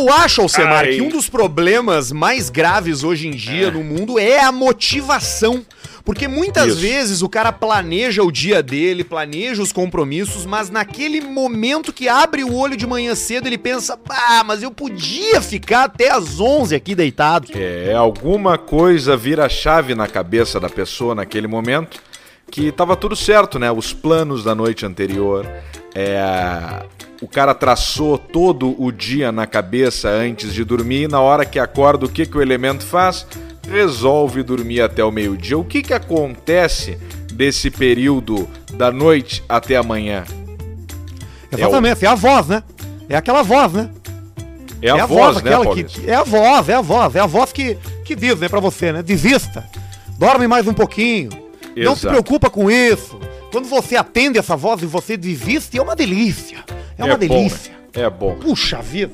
eu acho, Alcemar, Ai. que um dos problemas mais graves hoje em dia no mundo é a motivação. Porque muitas Isso. vezes o cara planeja o dia dele, planeja os compromissos, mas naquele momento que abre o olho de manhã cedo, ele pensa: ah, mas eu podia ficar até às 11 aqui deitado. É, alguma coisa vira chave na cabeça da pessoa naquele momento que tava tudo certo, né? Os planos da noite anterior, é, o cara traçou todo o dia na cabeça antes de dormir, e na hora que acorda, o que, que o elemento faz? Resolve dormir até o meio-dia. O que, que acontece desse período da noite até amanhã? Exatamente, é, a voz, né? É aquela voz, né? É a, voz, né, aquela que, Paulista? que- É a voz, é a voz, é a voz que, que diz, né, pra você, né? Desista. Dorme mais um pouquinho. Não se Exato. preocupa com isso. Quando você atende essa voz e você desiste, é uma delícia. É uma bom, delícia. né? É bom. Puxa vida.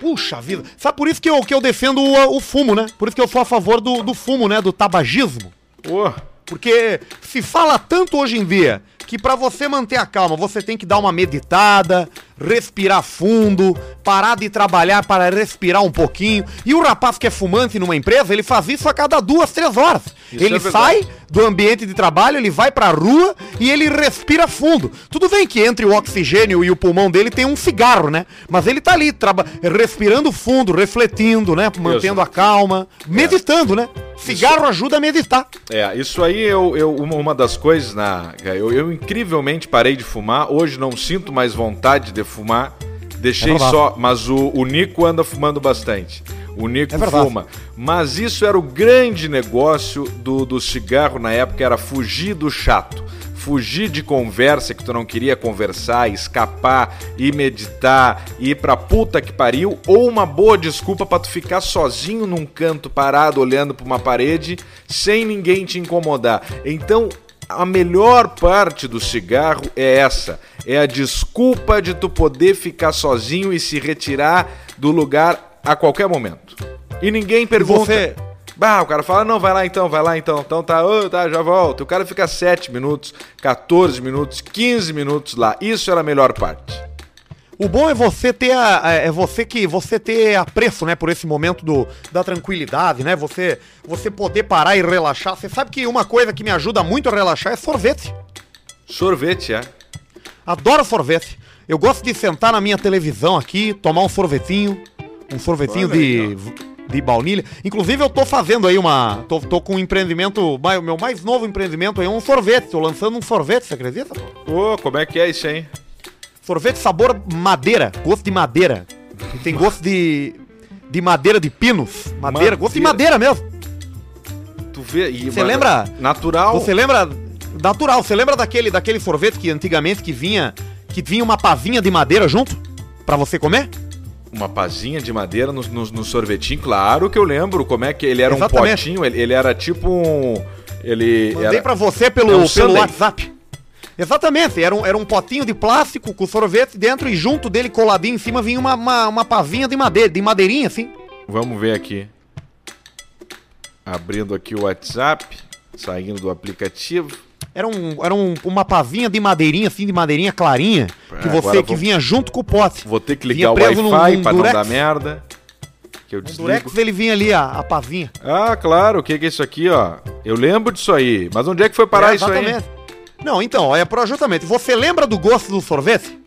Puxa vida. Sabe por isso que eu, que eu defendo o, o fumo, né? Por isso que eu sou a favor do, do fumo, né? Do tabagismo. Ô, Porque se fala tanto hoje em dia que pra você manter a calma, você tem que dar uma meditada, respirar fundo, parar de trabalhar para respirar um pouquinho. E o rapaz que é fumante numa empresa, ele faz isso a cada duas, três horas. Isso ele é sai do ambiente de trabalho, ele vai pra rua e ele respira fundo. Tudo bem que entre o oxigênio e o pulmão dele tem um cigarro, né? Mas ele tá ali, respirando fundo, refletindo, né? Mantendo a calma, meditando, né? Cigarro ajuda a meditar. É, isso aí eu, eu uma, uma das coisas na. Eu, eu incrivelmente parei de fumar. Hoje não sinto mais vontade de fumar. Deixei É só. Mas o, o Nico anda fumando bastante. O Nico É fuma. Mas isso era o grande negócio do, do cigarro na época, era fugir do chato. Fugir de conversa que tu não queria conversar, escapar, ir meditar, ir pra puta que pariu, ou uma boa desculpa pra tu ficar sozinho num canto parado olhando pra uma parede sem ninguém te incomodar. Então, a melhor parte do cigarro é essa, é a desculpa de tu poder ficar sozinho e se retirar do lugar a qualquer momento. E ninguém pergunta. você- Bah, o cara fala, não, vai lá então, vai lá então. Então tá, ô, tá, já volto. O cara fica 7 minutos, 14 minutos, 15 minutos lá. Isso era a melhor parte. O bom é você ter a, é você que você ter apreço, né, por esse momento do, da tranquilidade, né? Você você poder parar e relaxar. Você sabe que uma coisa que me ajuda muito a relaxar é sorvete. Sorvete, é. Adoro sorvete. Eu gosto de sentar na minha televisão aqui, tomar um sorvetinho, um sorvetinho Olha aí, de de baunilha. Inclusive eu tô fazendo aí uma, tô, tô com um empreendimento, meu mais novo empreendimento é um sorvete. Tô lançando um sorvete, você acredita? Ô, como é que é isso aí? Sorvete sabor madeira, gosto de madeira. Tem gosto de, de madeira de pinos. Madeira, gosto de madeira mesmo. Tu vê. e, Você lembra- Natural. Você lembra. Natural, você lembra daquele, daquele sorvete que antigamente que vinha. Que vinha uma pavinha de madeira junto? Pra você comer? Uma pazinha de madeira no, no, no sorvetinho, claro que eu lembro como é que ele era Exatamente. um potinho, ele, ele era tipo um. Ele. Mandei era... pra você pelo, É pelo. WhatsApp. Exatamente, era um, era um potinho de plástico com sorvete dentro e junto dele, coladinho em cima, vinha uma, uma, uma pavinha de madeira, de madeirinha, assim. Vamos ver aqui. Abrindo aqui o WhatsApp, saindo do aplicativo. Era, um, era um, uma pavinha de madeirinha, assim, de madeirinha clarinha, que É, você que vou- vinha junto com o pote. Vou ter que ligar o Wi-Fi num pra não dar merda. Que eu No desligo. Durex ele vinha ali a, a pavinha. Ah, claro, o que, que é isso aqui, ó? Eu lembro disso aí. Mas onde é que foi parar É, isso aí? Não, então, é pro justamente. Você lembra do gosto do sorvete?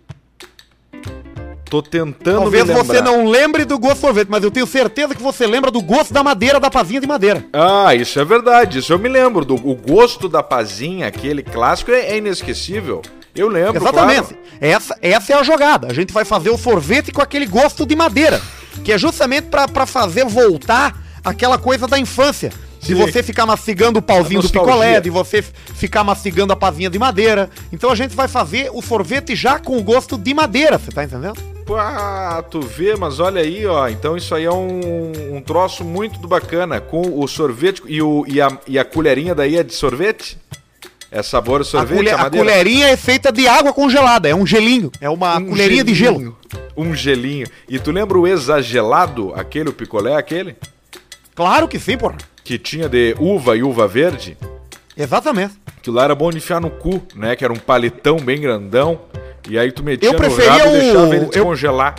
Tô tentando Talvez você não lembre do gosto do sorvete, mas eu tenho certeza que você lembra do gosto da madeira, da pavinha de madeira. Ah, isso é verdade. Isso eu me lembro. Do, o gosto da pazinha, aquele clássico, é, é inesquecível. Eu lembro, Exatamente. claro. Essa, essa é a jogada. A gente vai fazer o sorvete com aquele gosto de madeira, que é justamente pra fazer voltar aquela coisa da infância. De Sim. você ficar mastigando o pauzinho A do picolé, de você ficar mastigando a pavinha de madeira. Então a gente vai fazer o sorvete já com o gosto de madeira, você tá entendendo? Pá, tu vê, mas olha aí, ó. Então isso aí é um, um troço muito do bacana. Com o sorvete e, o, e, a, e a colherinha daí é de sorvete? É sabor A, sorvete, colher- a, a colherinha é feita de água congelada, é um gelinho. É uma Um colherinha de gelo. gelinho. Um gelinho. E tu lembra o exagelado, aquele, o picolé, aquele? Claro que sim, porra. Que tinha de uva e uva verde? Exatamente. Aquilo lá era bom de enfiar no cu, né? Que era um palitão bem grandão. E aí tu metia Eu no preferia rabo e deixava ele eu- descongelar.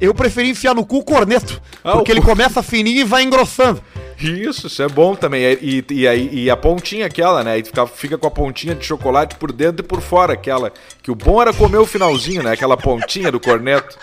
Eu preferi enfiar no cu o corneto. Ah, porque o ele começa fininho e vai engrossando. Isso, isso é bom também. E, e, e aí, e a pontinha aquela, né? Aí fica, fica com a pontinha de chocolate por dentro e por fora, aquela. Que o bom era comer o finalzinho, né? Aquela pontinha do corneto.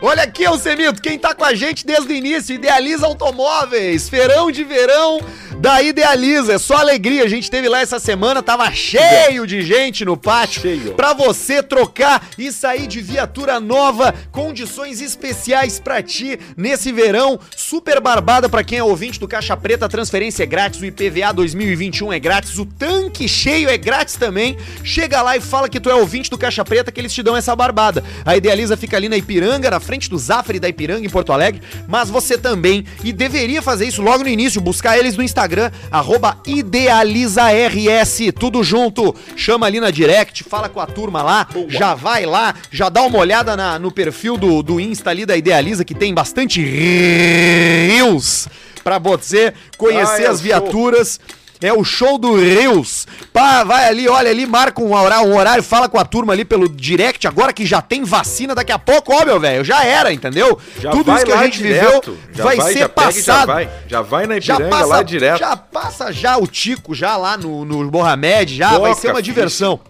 Olha aqui, Alcemito, quem tá com a gente desde o início, Idealiza Automóveis, feirão de verão da Idealiza, é só alegria, a gente teve lá essa semana, tava cheio de gente no pátio, Cheio. pra você trocar e sair de viatura nova, condições especiais pra ti nesse verão, super barbada pra quem é ouvinte do Caixa Preta, a transferência é grátis, o IPVA 2021 é grátis, o tanque cheio é grátis também, chega lá e fala que tu é ouvinte do Caixa Preta que eles te dão essa barbada. A Idealiza fica ali na Ipiranga, na frente do Zafre da Ipiranga, em Porto Alegre, mas você também, e deveria fazer isso logo no início, buscar eles no Instagram, arroba IdealizaRS, tudo junto, chama ali na direct, fala com a turma lá, já vai lá, já dá uma olhada na- no perfil do, do Insta ali da Idealiza, que tem bastante reels pra você conhecer Ah, é as viaturas. É o show do Reels. Pá, vai ali, olha ali, marca um horário, um horário, fala com a turma ali pelo direct, agora que já tem vacina daqui a pouco, ó, meu velho, já era, entendeu? Já Tudo vai isso que a gente direto. viveu Já vai, ser já pega passado. Já vai, já vai na Já Ipiranga passa, lá direto. já passa já o Tico, já lá no, no Mohamed, já vai Toca, ser uma diversão.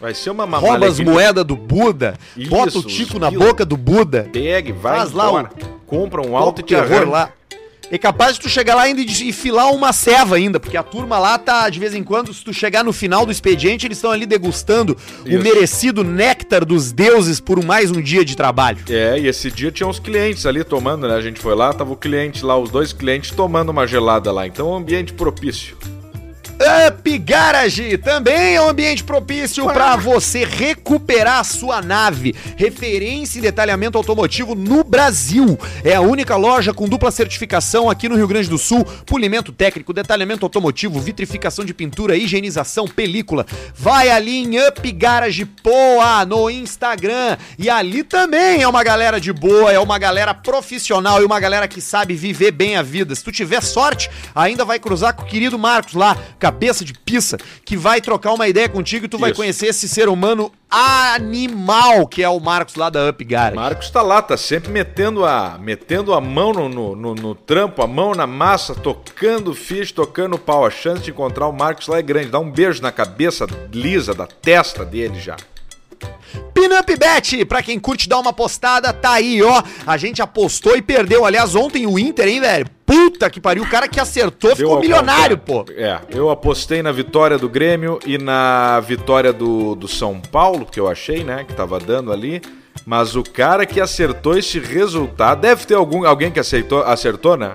Vai ser uma uma Rouba as moedas do Buda, Isso, bota o Tico na boca do Buda. Pegue, vai Faz lá embora. Compra um alto e te arranca. lá. É capaz de tu chegar lá ainda e filar uma ceva ainda, porque a turma lá tá, de vez em quando, se tu chegar no final do expediente, eles estão ali degustando o Isso. merecido néctar dos deuses por mais um dia de trabalho. É, e esse dia tinha uns clientes ali tomando, né? A gente foi lá, tava o cliente lá, os dois clientes tomando uma gelada lá. Então, um ambiente propício. Up Garage também é um ambiente propício para você recuperar a sua nave. Referência em detalhamento automotivo no Brasil. É a única loja com dupla certificação aqui no Rio Grande do Sul. Polimento técnico, detalhamento automotivo, vitrificação de pintura, higienização, película. Vai ali em Up Garage Poa no Instagram. E ali também é uma galera de boa, é uma galera profissional e uma galera que sabe viver bem a vida. Se tu tiver sorte, ainda vai cruzar com o querido Marcos lá, cabeça de pizza, que vai trocar uma ideia contigo e tu vai Isso. conhecer esse ser humano animal que é o Marcos lá da Up Garage. Marcos tá lá, tá sempre metendo a, metendo a mão no, no, no- no trampo, a mão na massa, tocando ficha, tocando pau. A chance de encontrar o Marcos lá é grande. Dá um beijo na cabeça lisa, da testa dele já. Pinup Bet, pra quem curte dar uma apostada, tá aí, ó. A gente apostou e perdeu. Aliás, ontem o Inter, hein, velho? Puta que pariu. O cara que acertou ficou milionário, pô. É, eu apostei na vitória do Grêmio e na vitória do, do São Paulo, que eu achei, né, que tava dando ali. Mas o cara que acertou esse resultado, deve ter algum, alguém que aceitou, acertou, né?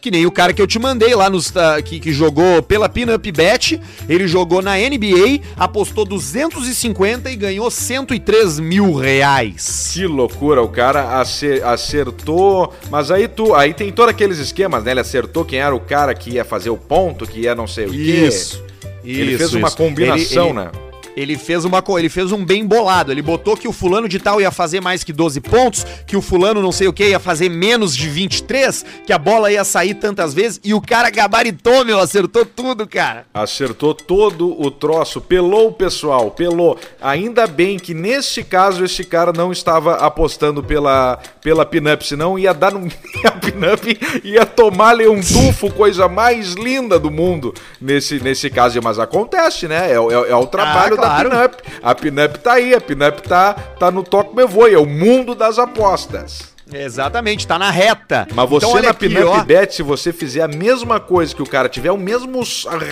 Que nem o cara que eu te mandei lá nos ah, que, que jogou pela Pinup Bet. Ele jogou na NBA, apostou 250 e ganhou 103 mil reais. Que loucura, o cara ace- acertou, mas aí tu, aí tem todos aqueles esquemas, né? Ele acertou quem era o cara que ia fazer o ponto, que ia não sei o quê. Isso. Ele Isso, fez uma isso. combinação, Ele- ele- né? Ele fez uma ele fez um bem bolado. Ele botou que o fulano de tal ia fazer mais que 12 pontos, que o fulano não sei o que ia fazer menos de 23, que a bola ia sair tantas vezes e o cara gabaritou, meu, acertou tudo, cara. Acertou todo o troço, pelou o pessoal, pelou. Ainda bem que neste caso esse cara não estava apostando pela, pela pinup, senão ia dar no. A pinup ia tomar-lhe um tufo, coisa mais linda do mundo nesse, nesse caso. Mas acontece, né? É, o- é, é o trabalho Ah, claro. da pinup. A pinup tá aí, a pinup tá, tá no toque meu voo, é o mundo das apostas. Exatamente, tá na reta. Mas você Então, na aqui, Pinup ó. Bet, se você fizer a mesma coisa que o cara tiver, o mesmo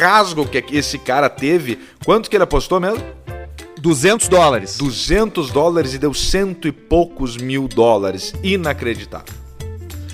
rasgo que esse cara teve, quanto que ele apostou mesmo? 200 dólares. 200 dólares e deu cento e poucos mil dólares. Inacreditável.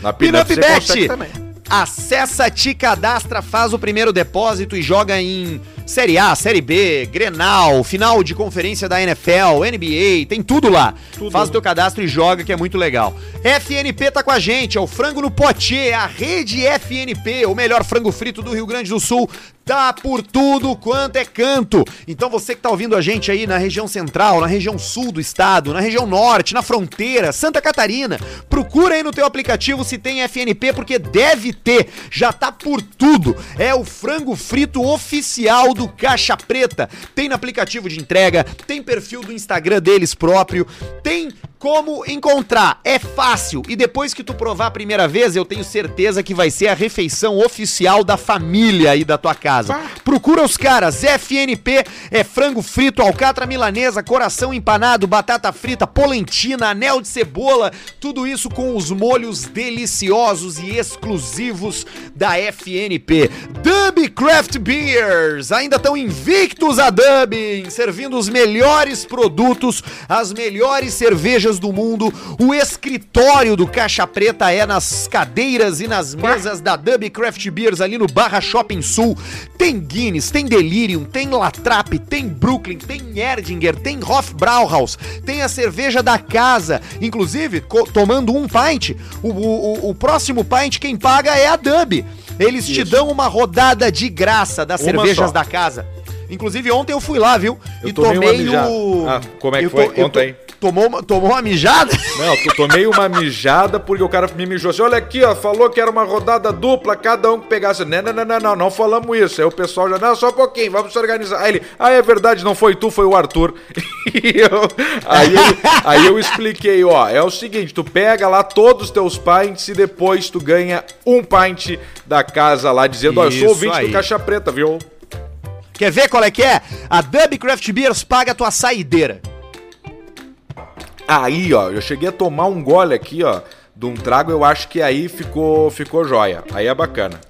Na Pinup Pinup Bet. também. Acessa, te cadastra, faz o primeiro depósito e joga em Série A, Série B, Grenal, final de conferência da NFL, NBA, tem tudo lá. Tudo. Faz o teu cadastro e joga que é muito legal. FNP tá com a gente, é o Frango no Potier, a rede FNP, o melhor frango frito do Rio Grande do Sul, tá por tudo quanto é canto. Então você que tá ouvindo a gente aí na região central, na região sul do estado, na região norte, na fronteira, Santa Catarina, procura aí no teu aplicativo se tem FNP, porque deve ter, já tá por tudo. É o frango frito oficial oficial do Caixa Preta. Tem no aplicativo de entrega, tem perfil do Instagram deles próprio, tem como encontrar? É fácil. E depois que tu provar a primeira vez, eu tenho certeza que vai ser a refeição oficial da família aí da tua casa. Procura os caras. FNP é frango frito, alcatra milanesa, coração empanado, batata frita, polentina, anel de cebola. Tudo isso com os molhos deliciosos e exclusivos da FNP. Dub Craft Beers. Ainda estão invictos a Dub, servindo os melhores produtos, as melhores cervejas do mundo. O escritório do Caixa Preta é nas cadeiras e nas mesas da Dub Craft Beers ali no Barra Shopping Sul. Tem Guinness, tem Delirium, tem Latrap, tem Brooklyn, tem Erdinger, tem Hofbrauhaus, tem a cerveja da casa. Inclusive, tomando um pint, o, o, o próximo pint quem paga é a Dub. Eles Isso. te dão uma rodada de graça das uma cervejas só. da casa. Inclusive, ontem eu fui lá, viu? Eu e tomei o. Ah, como é que eu foi? Conta aí. Tomou, tomou uma mijada? Não, tu tomei uma mijada porque o cara me mijou assim. Olha aqui, ó, falou que era uma rodada dupla, cada um que pegasse. Não, não, não, não, não, não falamos isso. Aí o pessoal já, não, só um pouquinho, vamos se organizar. Aí ele, ah, é verdade, não foi tu, foi o Arthur. Eu, aí, eu, aí eu expliquei, ó, é o seguinte, tu pega lá todos os teus pints e depois tu ganha um pint da casa lá, dizendo, ó, eu sou ouvinte aí. do Caixa Preta, viu? Quer ver qual é que é? A Dub Craft Beers paga a tua saideira. Aí, ó, eu cheguei a tomar um gole aqui, ó, de um trago, eu acho que aí ficou, ficou joia. Aí é bacana.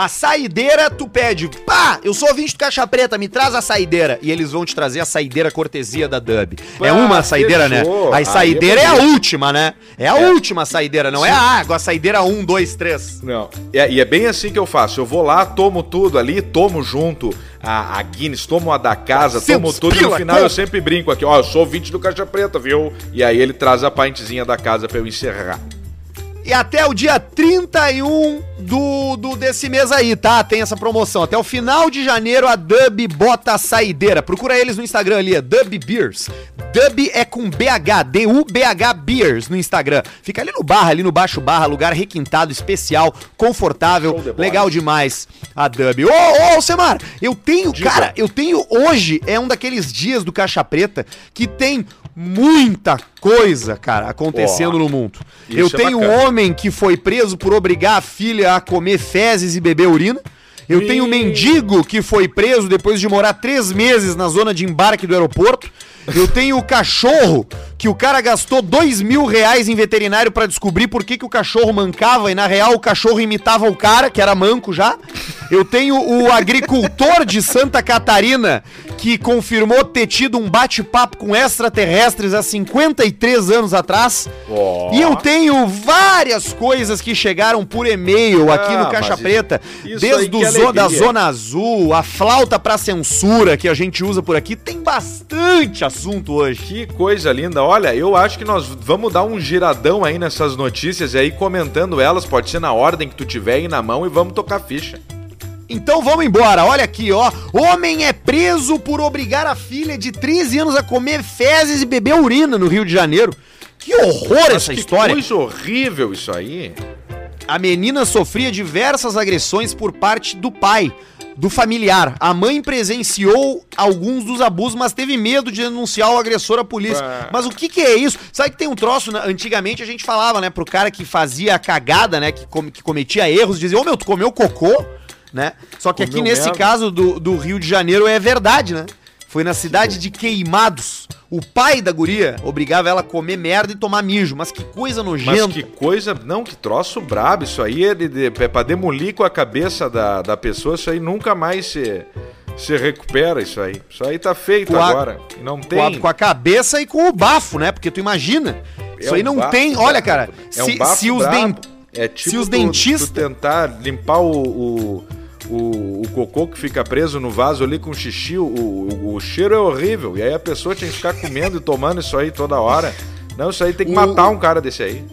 A saideira, tu pede, pá, eu sou ouvinte do Caixa Preta, me traz a saideira. E eles vão te trazer a saideira cortesia da Dub. Pá, é uma saideira, né? fechou. né? A saideira é, é, a última, né? É a é. última saideira, não Sim. é a água, a saideira 1, 2, 3. Não. É, e é bem assim que eu faço. Eu vou lá, tomo tudo ali, tomo junto a, a Guinness, tomo a da casa, tomo tudo e no final eu sempre brinco aqui, ó, eu sou ouvinte do Caixa Preta, viu? E aí ele traz a pintzinha da casa pra eu encerrar. E até o dia 31 do, do desse mês aí, tá? Tem essa promoção. Até o final de janeiro a Dub bota a saideira. Procura eles no Instagram ali, é Dub Beers. Dub é com BH, D-U-B-H Beers no Instagram. Fica ali no barra, ali no baixo barra, lugar requintado, especial, confortável, legal demais a Dub. Ô, ô, Semar, eu tenho, Diga. cara, eu tenho hoje, é um daqueles dias do Caixa Preta que tem muita coisa, cara, acontecendo no mundo. Eu é tenho um homem que foi preso por obrigar a filha a comer fezes e beber urina. Eu tenho um mendigo que foi preso depois de morar três meses na zona de embarque do aeroporto. Eu tenho o cachorro que o cara gastou dois mil reais em veterinário para descobrir por que, que o cachorro mancava e na real o cachorro imitava o cara, que era manco já. Eu tenho o agricultor de Santa Catarina que confirmou ter tido um bate-papo com extraterrestres há 53 anos atrás. Oh. E eu tenho várias coisas que chegaram por e-mail aqui ah, no Caixa Preta, desde o zo da Zona Azul, a flauta para censura que a gente usa por aqui, tem bastante assunto hoje. Que coisa linda. Olha, eu acho que nós vamos dar um giradão aí nessas notícias e aí comentando elas, pode ser na ordem que tu tiver aí na mão e vamos tocar ficha. Então vamos embora. Olha aqui, ó. Homem é preso por obrigar a filha de 13 anos a comer fezes e beber urina no Rio de Janeiro. Que horror Mas essa que história. Que coisa horrível isso aí. A menina sofria diversas agressões por parte do pai, do familiar. A mãe presenciou alguns dos abusos, mas teve medo de denunciar o agressor à polícia. Mas o que, que é isso? Sabe que tem um troço, né? antigamente a gente falava, né, pro cara que fazia a cagada, né, que, com, que cometia erros, dizia, ô oh, meu, tu comeu cocô? né? Só que aqui nesse merda. caso do, do Rio de Janeiro é verdade, né? Foi na cidade de Queimados. O pai da guria obrigava ela a comer merda e tomar mijo. Mas que coisa nojenta. Mas que coisa. Não, que troço brabo. Isso aí é, de, de, é pra demolir com a cabeça da, da pessoa. Isso aí nunca mais se, se recupera. Isso aí. Isso aí tá feito a, agora. Não tem. Com a, com a, cabeça e com o bafo, né? Porque tu imagina. É isso aí não tem. Olha, cara. É se, um se os, den... é tipo se os tu, dentistas. Tu tentar limpar o, o o, o cocô que fica preso no vaso ali com xixi, o, o, o, cheiro é horrível. E aí a pessoa tem que ficar comendo e tomando isso aí toda hora. Não, isso aí tem que matar um cara desse aí.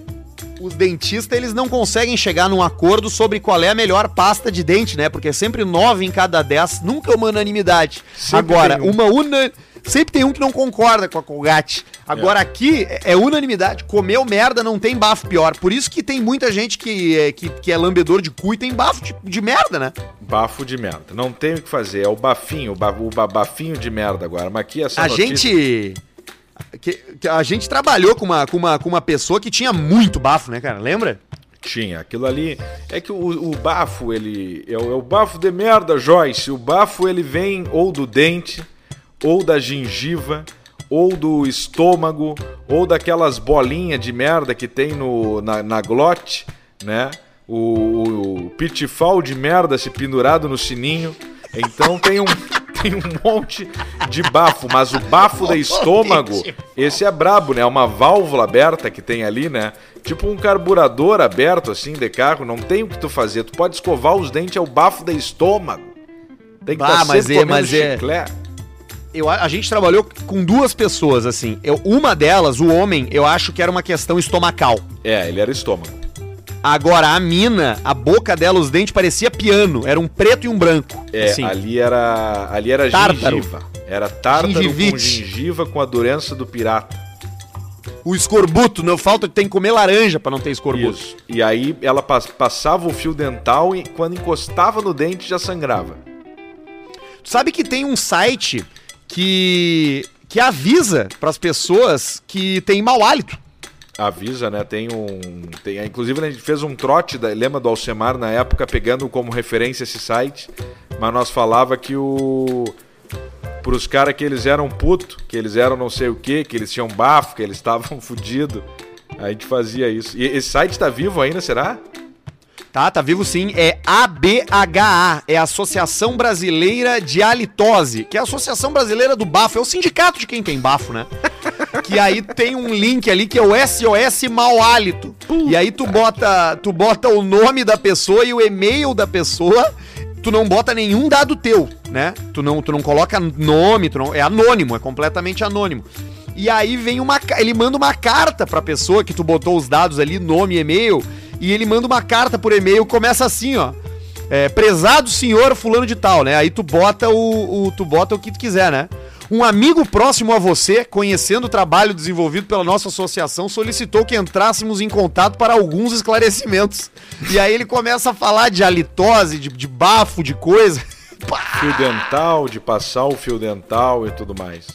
Os dentistas, eles não conseguem chegar num acordo sobre qual é a melhor pasta de dente, né? Porque é sempre nove em cada dez, nunca é uma unanimidade. Sempre Agora, um. uma una... Sempre tem um que não concorda com a Colgate. Agora é. aqui é, é unanimidade. Comeu merda não tem bafo pior. Por isso que tem muita gente que é, que, que é lambedor de cu e tem bafo de, de merda, né? Bafo de merda. Não tem o que fazer. É o bafinho, o, ba, o ba- bafinho de merda agora. Mas aqui essa A notícia- gente. que- que a gente trabalhou com uma, com, uma, com uma pessoa que tinha muito bafo, né, cara? Lembra? Tinha. Aquilo ali. É que o, o bafo, ele. É o, é o bafo de merda, Joyce. O bafo, ele vem ou do dente, ou da gengiva, ou do estômago, ou daquelas bolinhas de merda que tem no, na, na glote, né? O, o pitifal de merda se pendurado no sininho. Então tem um. Tem um monte de bafo, mas o bafo da estômago, esse é brabo, né? É uma válvula aberta que tem ali, né? Tipo um carburador aberto, assim, de carro. Não tem o que tu fazer. Tu pode escovar os dentes, é o bafo da estômago. Tem que Ah, tá mas sempre é- comendo mas é- chiclete. Eu, a gente trabalhou com duas pessoas, assim. Eu, uma delas, o homem, eu acho que era uma questão estomacal. É, ele era estômago. Agora, a mina, a boca dela, os dentes parecia piano. Era um preto e um branco. É, assim. ali era. Ali era Tártaro. gengiva. Era tártaro com Gengivite. gengiva com a doença do pirata. O escorbuto, não falta tem que comer laranja pra não ter escorbuto. Isso. E aí ela pas- passava o fio dental e quando encostava no dente já sangrava. Tu sabe que tem um site que que avisa pras pessoas que tem mau hálito. Avisa, né? Tem um. Tem, inclusive, a gente fez um trote, da, lembra do Alcemar na época, pegando como referência esse site. Mas nós falava que o. Pros caras que eles eram puto, que eles eram não sei o que, que eles tinham bafo, que eles estavam fudidos. A gente fazia isso. E esse site tá vivo ainda, será? Tá, tá vivo sim. É ABHA, é Associação Brasileira de Halitose, que é a Associação Brasileira do Bafo, é o sindicato de quem tem bafo, né? que aí tem um link ali que é o SOS Mau Hálito. E aí tu bota, tu bota o nome da pessoa e o e-mail da pessoa, tu não bota nenhum dado teu, né? Tu não, tu não coloca nome, tu não, é anônimo, é completamente anônimo. E aí vem uma. Ele manda uma carta pra pessoa que tu botou os dados ali, nome e-mail. E ele manda uma carta por e-mail, começa assim, ó. É, prezado senhor fulano de tal, né? Aí tu bota o, o- tu bota o que tu quiser, né? Um amigo próximo a você, conhecendo o trabalho desenvolvido pela nossa associação, solicitou que entrássemos em contato para alguns esclarecimentos. E aí ele começa a falar de halitose, de, de bafo, de coisa. Fio dental, de passar o fio dental e tudo mais.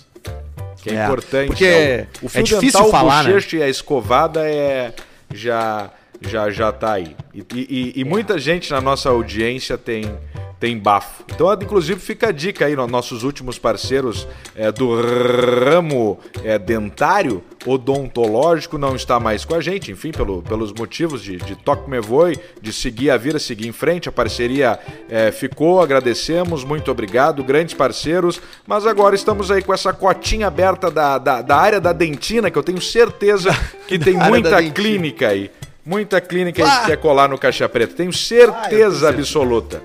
Que é, É, importante. porque né? O, o fio é difícil dental, falar, o bochecho e a escovada é já já já tá aí. E, e- e- muita gente na nossa audiência tem tem bafo. Então, inclusive, fica a dica aí, no- nossos últimos parceiros é, do ramo é, dentário, odontológico, não está mais com a gente, enfim, pelo, pelos motivos de, de toque me voe, de seguir a vida, seguir em frente. A parceria é, ficou, agradecemos, muito obrigado, grandes parceiros. Mas agora estamos aí com essa cotinha aberta da, da, da área da dentina, que eu tenho certeza que tem muita clínica aí. Muita clínica aí Ah! que quer colar no Caixa Preta. Tenho certeza absoluta.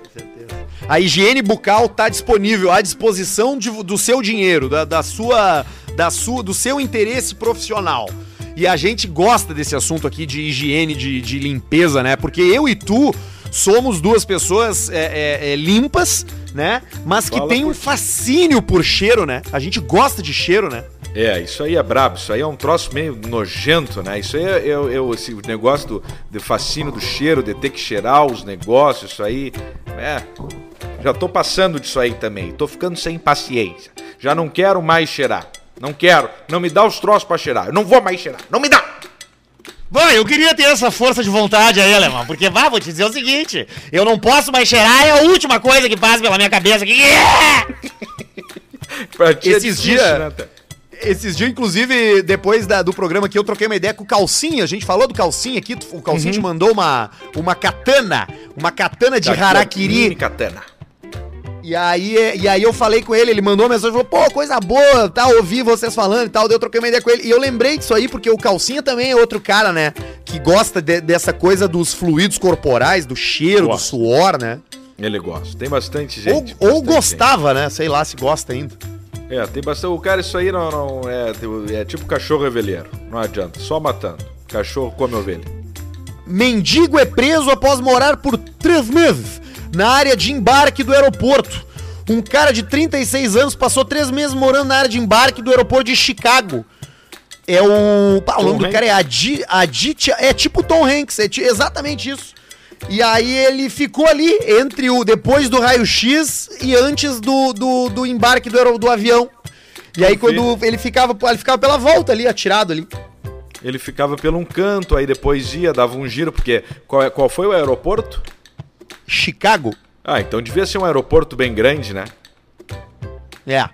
A higiene bucal está disponível à disposição de- do seu dinheiro, da, da sua, da sua, do seu interesse profissional. E a gente gosta desse assunto aqui de higiene, de, de limpeza, né? Porque eu e tu somos duas pessoas é, é, é, limpas, né? Mas que Fala tem um por fascínio por cheiro, né? A gente gosta de cheiro, né? É, isso aí é brabo, isso aí é um troço meio nojento, né? Isso aí é, é, é esse negócio do, do fascínio do cheiro, de ter que cheirar os negócios, isso aí. É. Já tô passando disso aí também. Tô ficando sem paciência. Já não quero mais cheirar. Não quero. Não me dá os troços pra cheirar. Eu não vou mais cheirar. Não me dá! Vai, eu queria ter essa força de vontade aí, alemão. Porque, vá, vou te dizer o seguinte: eu não posso mais cheirar, é a última coisa que passa pela minha cabeça ti é Esses dias- né? Esses dias, inclusive, depois da- do programa que eu troquei uma ideia com o Calcinha, a gente falou do Calcinha aqui, o Calcinha te mandou uma, uma katana, uma katana de ó, harakiri. katana. E aí, e aí eu falei com ele, ele mandou uma mensagem, falou, pô, coisa boa, tá, ouvi vocês falando e tal, daí eu troquei uma ideia com ele. E eu lembrei disso aí, porque o Calcinha também é outro cara, né, que gosta de- dessa coisa dos fluidos corporais, do cheiro, Gosta. do suor, né? Ele gosta. Tem bastante Ou, gente. ou bastante gostava, né, sei lá se gosta ainda. gente. É, tem bastante. O cara, isso aí não, não é, é tipo cachorro reveleiro. Não adianta. Só matando. Cachorro come ovelha. Mendigo é preso após morar por três meses na área de embarque do aeroporto. Um cara de 36 anos passou três meses morando na área de embarque do aeroporto de Chicago. É o. Pá, o nome do cara é Adi, Aditya. É tipo Tom Hanks, é exatamente isso. E aí ele ficou ali entre o depois do raio-x e antes do, do, do embarque do, do avião. E aí quando ele ficava, ele ficava pela volta ali, atirado ali. Ele ficava pelo um canto, aí depois ia, dava um giro, porque qual, é- qual foi o aeroporto? Chicago? Ah, então devia ser um aeroporto bem grande, né? É.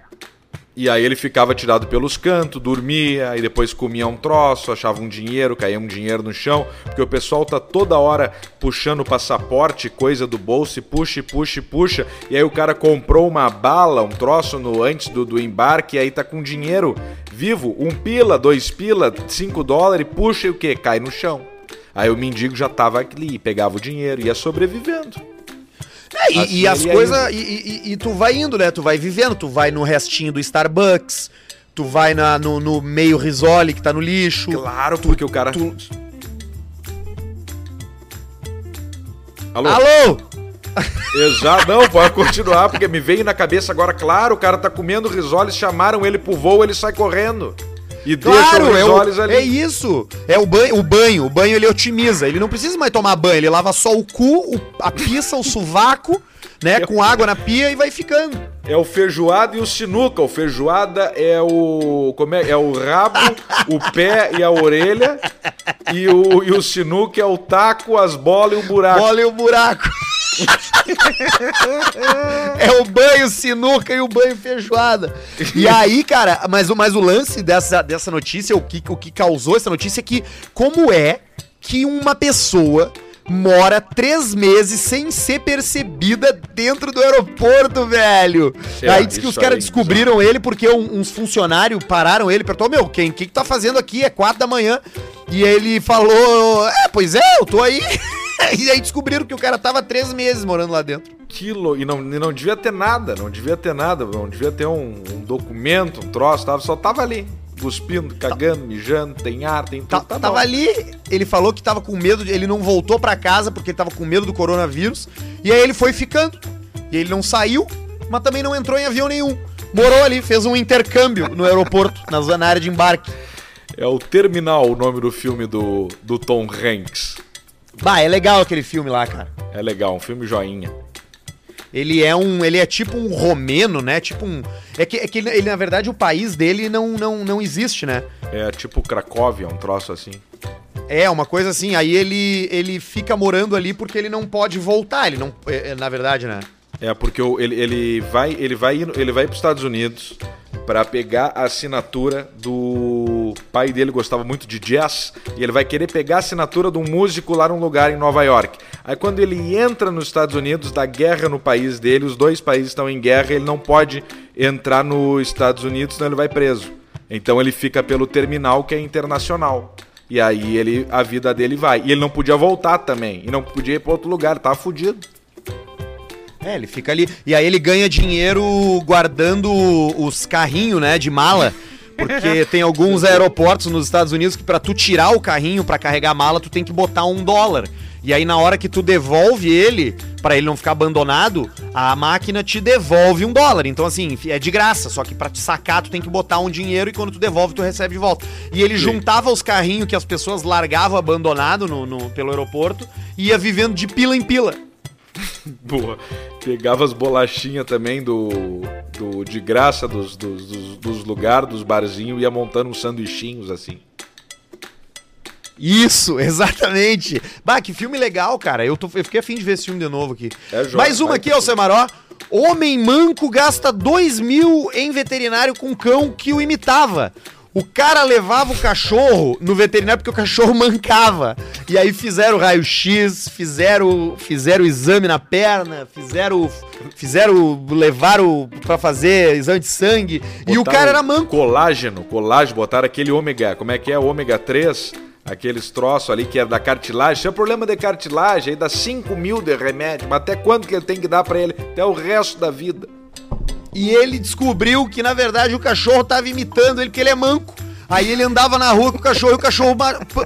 E aí ele ficava tirado pelos cantos, dormia, aí depois comia um troço, achava um dinheiro, caía um dinheiro no chão, porque o pessoal tá toda hora puxando o passaporte, coisa do bolso, e puxa, e puxa, e puxa, e aí o cara comprou uma bala, um troço no antes do, do embarque, e aí tá com dinheiro vivo, um pila, dois pila, cinco dólares, puxa e o que? Cai no chão. Aí o mendigo já tava ali, pegava o dinheiro, ia sobrevivendo. É, e, Assim e as coisas. E, e- e tu vai indo, né? Tu vai vivendo, tu vai no restinho do Starbucks, tu vai na, no, no meio risole que tá no lixo. Claro, porque o cara... tu- Alô? Alô? Exato, não, pode continuar, porque me veio na cabeça agora, claro, o cara tá comendo risoles, chamaram ele pro voo, ele sai correndo. E deixa Claro, o é, risoles o, ali. é isso. É o banho, o banho. O banho ele otimiza. Ele não precisa mais tomar banho. Ele lava só o cu, o- a pista, o sovaco, né? Com água na pia e vai ficando. É o feijoada e o sinuca. O feijoada é o. Como é? É o rabo, o pé e a orelha. E o, e o sinuca é o taco, as bolas e o buraco. Bola e o buraco. É o banho sinuca e o banho feijoada. E aí, cara, mas, o- mas o lance dessa, dessa notícia, o que, o que causou essa notícia é que como é que uma pessoa mora três meses sem ser percebida dentro do aeroporto, velho. É, aí diz que os caras descobriram ele porque um- uns funcionários pararam ele e perguntou, meu, quem que, que tá fazendo aqui? É quatro da manhã. E ele falou, é, pois é, eu tô aí. e aí descobriram que o cara tava três meses morando lá dentro. Quilo, e não, e não devia ter nada, não devia ter nada, não devia ter um, um documento, um troço, tava, só tava ali, cuspindo, cagando, mijando, tem ar, tem tudo. Ta- tá tava bom. ali, ele falou que tava com medo, de, ele não voltou pra casa porque ele tava com medo do coronavírus. E aí ele foi ficando. E ele não saiu, mas também não entrou em avião nenhum. Morou ali, fez um intercâmbio no aeroporto, na zona na área de embarque. É o Terminal, o nome do filme do, do Tom Hanks. Bah, é legal aquele filme lá, cara. É legal, um filme joinha. Ele é um, ele é tipo um romeno, né? Tipo um, é que, é que ele, ele, na verdade o país dele não, não, não existe, né? É tipo Cracóvia, um troço assim. É, uma coisa assim, aí ele, ele fica morando ali porque ele não pode voltar, ele não, é, é, na verdade, né? É porque ele, ele vai ele vai indo- ele vai para os Estados Unidos para pegar a assinatura do pai dele gostava muito de jazz e ele vai querer pegar a assinatura de um músico lá num lugar em Nova York. Aí quando ele entra nos Estados Unidos, dá guerra no país dele, os dois países estão em guerra, ele não pode entrar nos Estados Unidos, senão ele vai preso. Então ele fica pelo terminal que é internacional. E aí ele a vida dele vai. E ele não podia voltar também, e não podia ir para outro lugar, tava fudido. É, ele fica ali. E aí ele ganha dinheiro guardando os carrinhos, né, de mala. Porque tem alguns aeroportos nos Estados Unidos que pra tu tirar o carrinho pra carregar a mala, tu tem que botar um dólar. E aí na hora que tu devolve ele, pra ele não ficar abandonado, a máquina te devolve um dólar. Então assim, é de graça, só que pra te sacar tu tem que botar um dinheiro e quando tu devolve tu recebe de volta. E ele juntava os carrinhos que as pessoas largavam abandonado no, no- pelo aeroporto e ia vivendo de pila em pila. Boa. Pegava as bolachinhas também do, do de graça dos, dos, dos, dos lugares, dos barzinhos, ia montando uns sanduichinhos assim. Isso, exatamente. Bah, que filme legal, cara. Eu, tô, eu fiquei afim de ver esse filme de novo aqui. É, Mais uma aqui, ter Alcemaró. Homem manco gasta 2 mil em veterinário com cão que o imitava. O cara levava o cachorro no veterinário porque o cachorro mancava. E aí fizeram raio-x, fizeram, fizeram exame na perna, fizeram, fizeram levaram pra fazer exame de sangue. e o Botaram cara era manco. Colágeno, colágeno, botaram aquele ômega, como é que é? Ômega 3, aqueles troços ali que é da cartilagem. Se é problema de cartilagem, aí dá 5 mil de remédio, mas até quanto que ele tem que dar pra ele? Até o resto da vida. E ele descobriu que, na verdade, o cachorro tava imitando ele, porque ele é manco. Aí ele andava na rua com o cachorro e o cachorro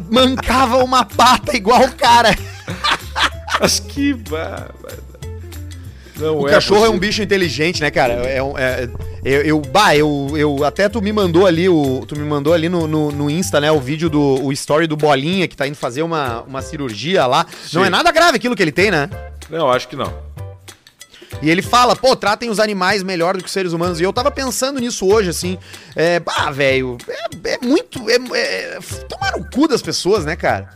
mancava uma pata igual o cara. Mas que bárbaro. Não o é cachorro é um possível. bicho inteligente, né, cara? É, um- é- eu, eu, bah, eu, eu até tu me mandou ali o, tu me mandou ali no, no, no Insta, né, o vídeo do o story do Bolinha que tá indo fazer uma, uma cirurgia lá. Não Sim. é nada grave aquilo que ele tem, né? Não, acho que não. E ele fala, pô, tratem os animais melhor do que os seres humanos. E eu tava pensando nisso hoje, assim. É, bah, velho, é, é muito. É, é- tomar no cu das pessoas, né, cara?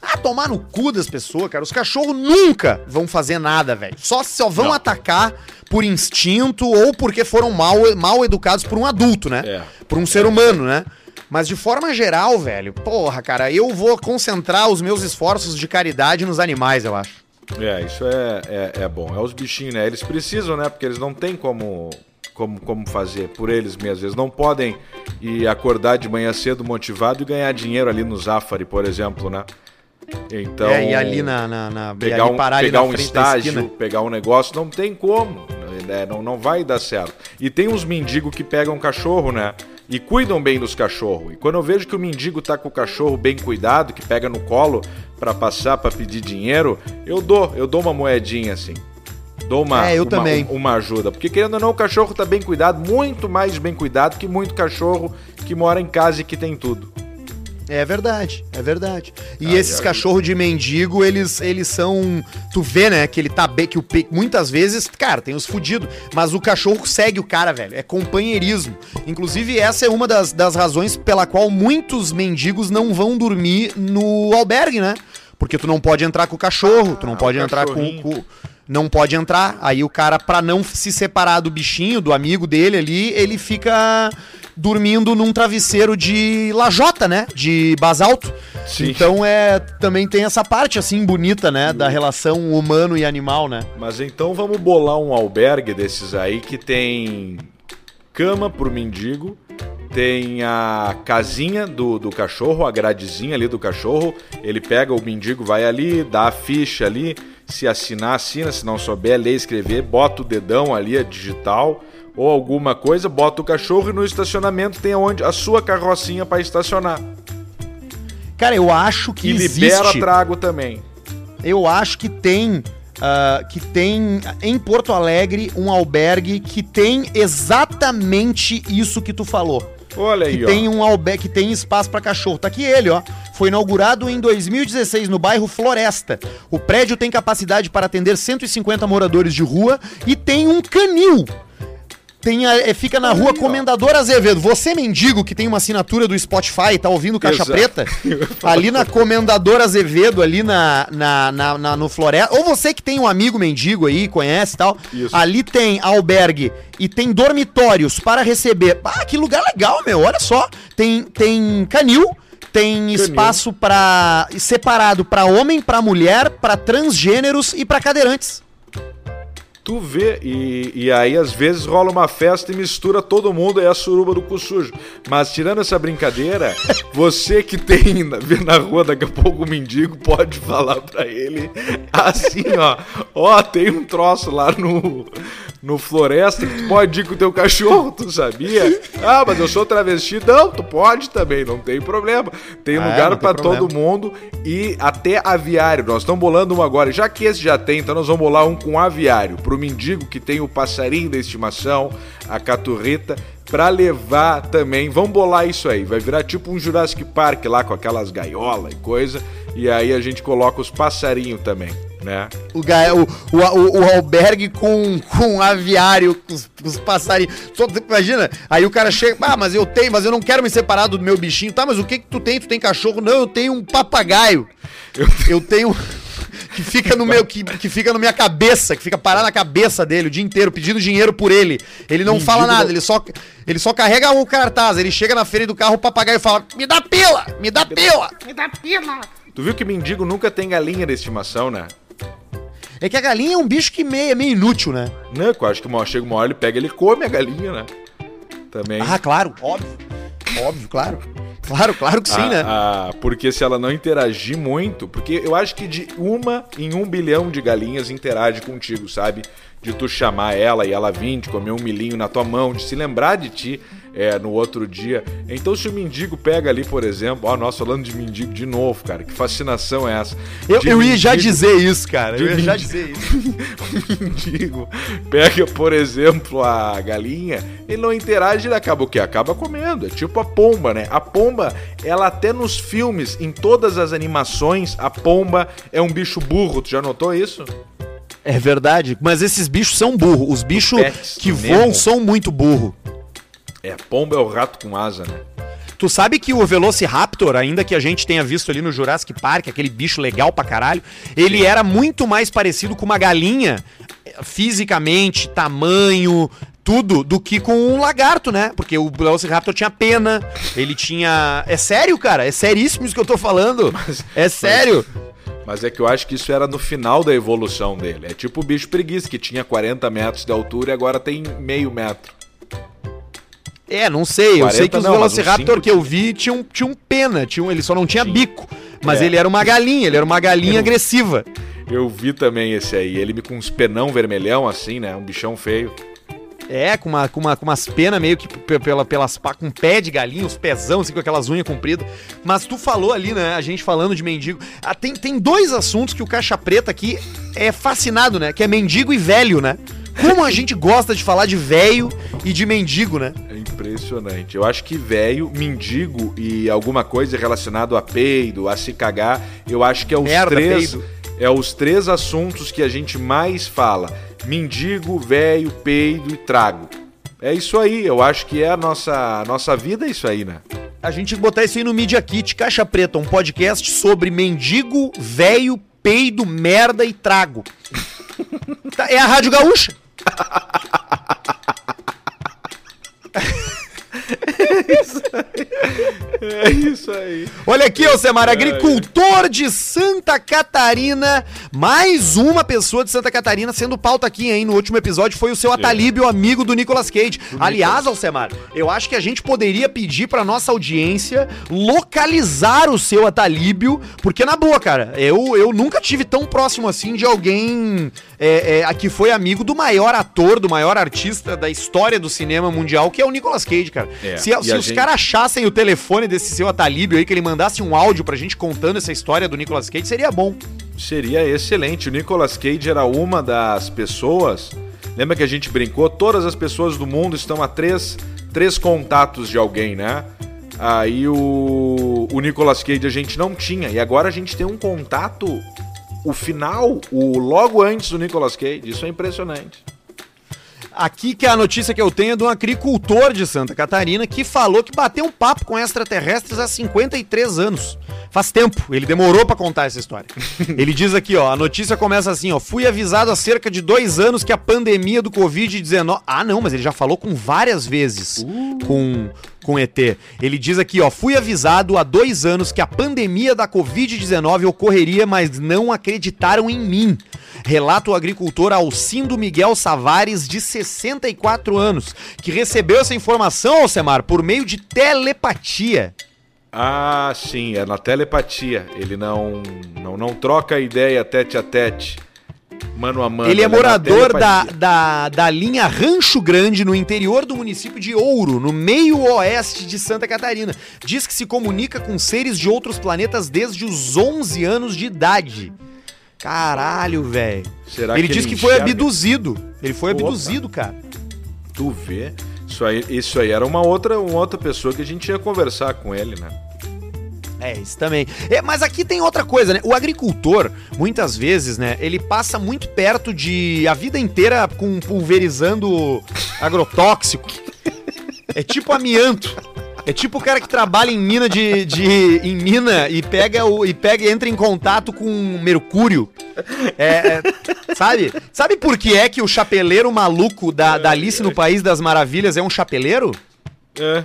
Ah, tomar no cu das pessoas, cara. Os cachorros nunca vão fazer nada, velho. Só, só vão Não. atacar por instinto ou porque foram mal, mal educados por um adulto, né? É. Por um ser humano, né? Mas de forma geral, velho, porra, cara, eu vou concentrar os meus esforços de caridade nos animais, eu acho. É, isso é, é, é bom. É os bichinhos, né? Eles precisam, né? Porque eles não têm como, como, como fazer por eles mesmos. Eles não podem ir acordar de manhã cedo motivado e ganhar dinheiro ali no Zafari, por exemplo, né? Então. é, e ali na. na, na pegar um, parar pegar um estágio, pegar um negócio, não tem como. né? Não, não vai dar certo. E tem uns mendigos que pegam cachorro, né? E cuidam bem dos cachorros. E quando eu vejo que o mendigo tá com o cachorro bem cuidado, que pega no colo pra passar, pra pedir dinheiro, eu dou, eu dou uma moedinha assim. Dou uma, É, eu uma, também. uma ajuda. Porque querendo ou não, o cachorro tá bem cuidado, muito mais bem cuidado que muito cachorro que mora em casa e que tem tudo. É verdade, é verdade. E Ai, esses cachorros de mendigo, eles, eles são. Tu vê, né, que ele tá bem. Que o muitas vezes, cara, tem os fudidos. Mas o cachorro segue o cara, velho. É companheirismo. Inclusive, essa é uma das, das razões pela qual muitos mendigos não vão dormir no albergue, né? Porque tu não pode entrar com o cachorro, tu não Ah, pode entrar com, com- Não pode entrar. Aí o cara, pra não se separar do bichinho, do amigo dele ali, ele fica dormindo num travesseiro de lajota, né? De basalto. Sim. Então é também tem essa parte assim bonita, né, da relação humano e animal, né? Mas então vamos bolar um albergue desses aí que tem cama pro mendigo, tem a casinha do, do cachorro, a gradezinha ali do cachorro. Ele pega o mendigo, vai ali, dá a ficha ali. Se assinar, assina. Se não souber ler, escrever, bota o dedão ali, a digital. Ou alguma coisa, bota o cachorro e no estacionamento tem onde a sua carrocinha para estacionar. Cara, eu acho que E libera existe, trago também. eu acho que tem ah, que tem em Porto Alegre um albergue que tem exatamente isso que tu falou. Olha aí, que ó. tem um albergue que tem espaço pra cachorro. Tá aqui ele, ó. Foi inaugurado em 2016 no bairro Floresta. O prédio tem capacidade para atender 150 moradores de rua e tem um canil. Tem a- é, fica na rua. Comendador Azevedo. Você, mendigo, que tem uma assinatura do Spotify e tá ouvindo Caixa Exato. Preta, ali na Comendador Azevedo, ali na, na, na- na- no Floresta. Ou você que tem um amigo mendigo aí, conhece e tal. Isso. Ali tem albergue e tem dormitórios para receber. Ah, que lugar legal, meu. Olha só. Tem, tem canil. Tem espaço para separado para homem, para mulher, para transgêneros e para cadeirantes. Tu vê, e, e aí às vezes rola uma festa e mistura todo mundo, é a suruba do cu sujo. Mas tirando essa brincadeira, você que tem na, vê na rua daqui a pouco um mendigo, pode falar pra ele assim, ó. Ó, tem um troço lá no, no Floresta que tu pode ir com o teu cachorro, tu sabia? Ah, mas eu sou travesti. Não, tu pode também, não tem problema. Tem Ah, lugar problema. todo mundo e até aviário. Nós estamos bolando um agora. Já que esse já tem, então nós vamos bolar um com aviário. Pro mendigo que tem o passarinho da estimação, a caturrita, pra levar também. Vamos bolar isso aí. Vai virar tipo um Jurassic Park lá com aquelas gaiolas e coisa. E aí a gente coloca os passarinhos também, né? O, o, o, o, albergue com, com aviário, com os, com os passarinhos. Só, imagina? Aí o cara chega, ah, mas eu tenho, mas eu não quero me separar do meu bichinho. Tá, mas o que que tu tem? Tu tem cachorro? Não, eu tenho um papagaio. Eu tenho. Que fica no meu. Que, que fica na minha cabeça, que fica parado na cabeça dele o dia inteiro, pedindo dinheiro por ele. Ele não Mendigo fala nada, não- ele só, ele só carrega o cartaz. Ele chega na feira do carro, o papagaio fala: Me dá pila! Me dá pila! Tu viu que mendigo nunca tem galinha de estimação, né? É que a galinha é um bicho que meio, é meio inútil, né? Não, eu acho que uma, chega uma hora ele pega, ele come a galinha, né? Também. Ah, claro, óbvio. Óbvio, claro. Claro, claro que sim, Ah, né? ah, porque se ela não interagir muito, porque eu acho que de uma em um bilhão de galinhas interage contigo, sabe? de tu chamar ela e ela vir, de comer um milhinho na tua mão, de se lembrar de ti é, no outro dia. Então, se o mendigo pega ali, por exemplo, ó, nós falando de mendigo de novo, cara, que fascinação é essa? Eu, eu ia já dizer isso, cara. Eu ia já mendigo. dizer isso. o mendigo pega, por exemplo, a galinha, ele não interage, ele acaba o quê? Acaba comendo. É tipo a pomba, né? A pomba, ela até nos filmes, em todas as animações, a pomba é um bicho burro. Tu já notou isso? É verdade. Mas esses bichos são burros. Os bichos que voam Nemo. são muito burros. É, pomba é o rato com asa, né? Tu sabe que o Velociraptor, ainda que a gente tenha visto ali no Jurassic Park, aquele bicho legal pra caralho, ele era muito mais parecido com uma galinha, fisicamente, tamanho, tudo, do que com um lagarto, né? Porque o Velociraptor tinha pena, ele tinha. É sério, cara? É seríssimo isso que eu tô falando. é sério. Mas é que eu acho que isso era no final da evolução dele. É tipo o bicho preguiça, que tinha 40 metros de altura e agora tem meio metro. É, não sei. Eu 40 sei que os não, Velociraptor que eu vi tinham, tinham pena, tinham, ele só não tinha Sim. bico. Mas É. ele era uma galinha, ele era uma galinha Eu- agressiva. Eu vi também esse aí, ele me com uns penão vermelhão assim, né? Um bichão feio. É, com, uma, com, uma, com umas penas meio que pe- pela, pelas pá, com pé de galinha, os pezão, assim, com aquelas unhas compridas. Mas tu falou ali, né? A gente falando de mendigo. Ah, tem, tem dois assuntos que o Caixa Preta aqui é fascinado, né? Que é mendigo e velho, né? Como a gente gosta de falar de velho e de mendigo, né? Impressionante. Eu acho que velho, mendigo e alguma coisa relacionado a peido, a se cagar, eu acho que é os Merda, três peido. é os três assuntos que a gente mais fala. Mendigo, velho, peido e trago. É isso aí, eu acho que é a nossa, a nossa vida é isso aí, né? A gente botar isso aí no Media Kit, Caixa Preta, um podcast sobre mendigo, velho, peido, merda e trago. Tá, é a Rádio Gaúcha. É isso aí. Olha aqui, Alcemar, agricultor de Santa Catarina. Mais uma pessoa de Santa Catarina sendo pauta aqui, hein? No último episódio foi o seu Atalíbio, amigo do Nicolas Cage. Aliás, Alcemar, eu acho que a gente poderia pedir pra nossa audiência localizar o seu Atalíbio, porque na boa, cara, eu, eu nunca tive tão próximo assim de alguém é, é, que foi amigo do maior ator, do maior artista da história do cinema mundial, que é o Nicolas Cage, cara. É, Se, se os gente- caras achassem o telefone desse seu Atalíbio aí, que ele mandasse um áudio pra gente contando essa história do Nicolas Cage, seria bom. Seria excelente. O Nicolas Cage era uma das pessoas. Lembra que a gente brincou? Todas as pessoas do mundo estão a três, três contatos de alguém, né? Aí o, o Nicolas Cage a gente não tinha. E agora a gente tem um contato. O final, o logo antes do Nicolas Cage. Isso é impressionante. Aqui que é a notícia que eu tenho é de um agricultor de Santa Catarina que falou que bateu um papo com extraterrestres há 53 anos. Faz tempo, ele demorou pra contar essa história. ele diz aqui, ó, a notícia começa assim, ó, fui avisado há cerca de dois anos que a pandemia do Covid-19... Ah, não, mas ele já falou com várias vezes com, com ET. Ele diz aqui, ó, fui avisado há dois anos que a pandemia da Covid-19 ocorreria, mas não acreditaram em mim. Relata o agricultor Alcindo Miguel Savares, de 64 anos, que recebeu essa informação, Alcemar, por meio de telepatia. Ah, sim, é na telepatia. Ele não, não, não troca ideia tete a tete, mano a mano. Ele é na morador da, da, da linha Rancho Grande, no interior do município de Ouro, no meio oeste de Santa Catarina. Diz que se comunica com seres de outros planetas desde os 11 anos de idade. Caralho, velho. Será Ele que diz ele que foi enxerga? abduzido. Ele foi Opa. abduzido, cara. Tu vê? Isso aí, isso aí era uma outra, uma outra pessoa que a gente ia conversar com ele, né? É, isso também. É, mas aqui tem outra coisa, né? O agricultor, muitas vezes, né, ele passa muito perto de a vida inteira com pulverizando agrotóxico. É tipo amianto. É tipo o cara que trabalha em mina de, de em mina e pega o e pega entra em contato com mercúrio. É, é, sabe? Sabe por que é que o chapeleiro maluco da, da Alice no País das Maravilhas é um chapeleiro? É.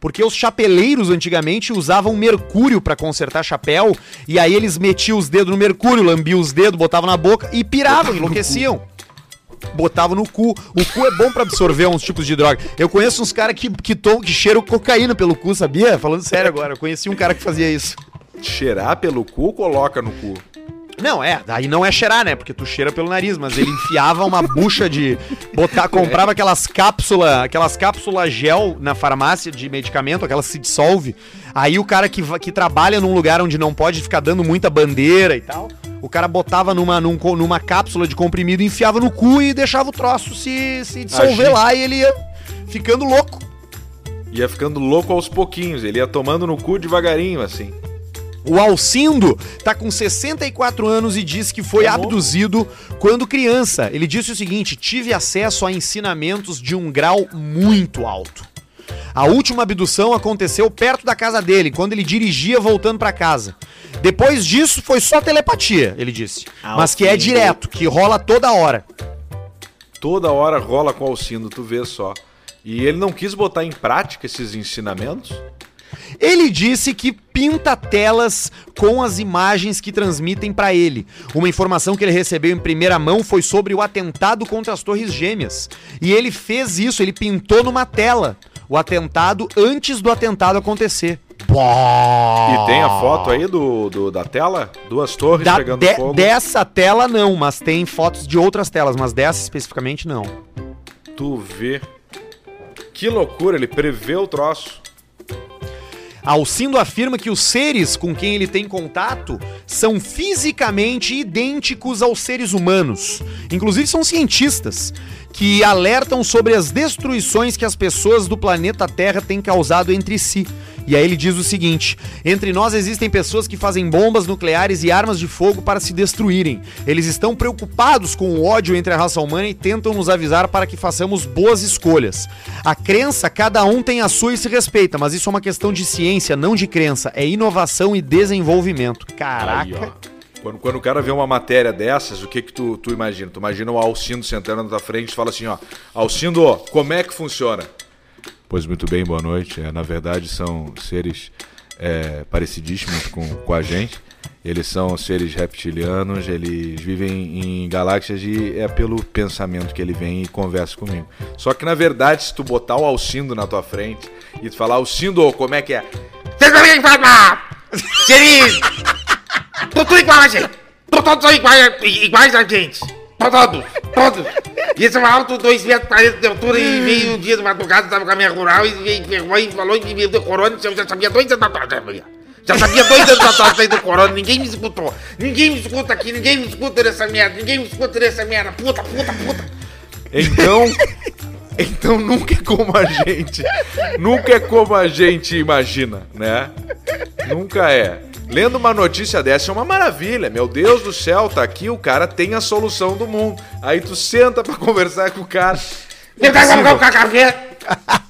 Porque os chapeleiros antigamente usavam mercúrio pra consertar chapéu, e aí eles metiam os dedos no mercúrio, lambiam os dedos, botavam na boca e piravam, enlouqueciam. Botavam no cu. O cu é bom pra absorver uns tipos de droga. Eu conheço uns caras que, que, tom, que cheiram cocaína pelo cu, sabia? Falando sério agora, eu conheci um cara que fazia isso. Cheirar pelo cu, coloca no cu. Não, é, daí não é cheirar, né? Porque tu cheira pelo nariz, mas ele enfiava uma bucha de botar, comprava aquelas cápsulas, aquelas cápsulas gel na farmácia de medicamento, aquelas se dissolve. Aí o cara que, que trabalha num lugar onde não pode ficar dando muita bandeira e tal, o cara botava numa, num numa cápsula de comprimido, enfiava no cu e deixava o troço se, se dissolver Agir. lá e ele ia ficando louco. Ia ficando louco aos pouquinhos, ele ia tomando no cu devagarinho, assim. O Alcindo tá com 64 anos e diz que foi bom. abduzido quando criança. Ele disse o seguinte: tive acesso a ensinamentos de um grau muito alto. A última abdução aconteceu perto da casa dele, quando ele dirigia voltando pra casa. Depois disso foi só telepatia, ele disse. Mas que é direto, que rola toda hora. Toda hora rola com o Alcindo, tu vê só. E ele não quis botar em prática esses ensinamentos? Ele disse que pinta telas com as imagens que transmitem pra ele. Uma informação que ele recebeu em primeira mão foi sobre o atentado contra as Torres Gêmeas. E ele fez isso, ele pintou numa tela o atentado antes do atentado acontecer. E tem a foto aí do, do- da tela? Duas torres Da- pegando de- fogo. dessa tela não, mas tem fotos de outras telas, mas dessa especificamente não. Tu vê. Que loucura, ele prevê o troço. Alcindo afirma que os seres com quem ele tem contato são fisicamente idênticos aos seres humanos. Inclusive são cientistas que alertam sobre as destruições que as pessoas do planeta Terra têm causado entre si. E aí ele diz o seguinte: entre nós existem pessoas que fazem bombas nucleares e armas de fogo para se destruírem. Eles estão preocupados com o ódio entre a raça humana e tentam nos avisar para que façamos boas escolhas. A crença, cada um tem a sua e se respeita, mas isso é uma questão de ciência, não de crença. É inovação e desenvolvimento. Caraca. Aí. Quando, quando o cara vê uma matéria dessas, o que que tu, tu imagina? Tu imagina o Alcindo sentando na tua frente e fala assim, ó, Alcindo, como é que funciona? Pois muito bem, boa noite. É, na verdade, são seres é, parecidíssimos com, com a gente. Eles são seres reptilianos, eles vivem em galáxias e é pelo pensamento que ele vem e conversa comigo. Só que na verdade, se tu botar o Alcindo na tua frente e tu falar, Alcindo, como é que é? Vocês não vêm falar! Seres! Tudo igual a gente! Todos iguais, a gente! Todos! Todos! Esse é um alto, 2 metros 40 de altura e veio um dia de madrugada, tava com a minha rural e veio, pegou e falou e me deu corona, eu já sabia dois anos atrás, né? Já sabia dois anos atrás sair do corona, ninguém me escutou. Ninguém me escuta aqui, ninguém me escuta nessa merda, ninguém me escuta nessa merda. Puta, puta, puta. Então, então nunca é como a gente, nunca é como a gente imagina, né? Nunca é. Lendo uma notícia dessa é uma maravilha. Meu Deus do céu, tá aqui, o cara tem a solução do mundo. Aí tu senta pra conversar com o cara. Me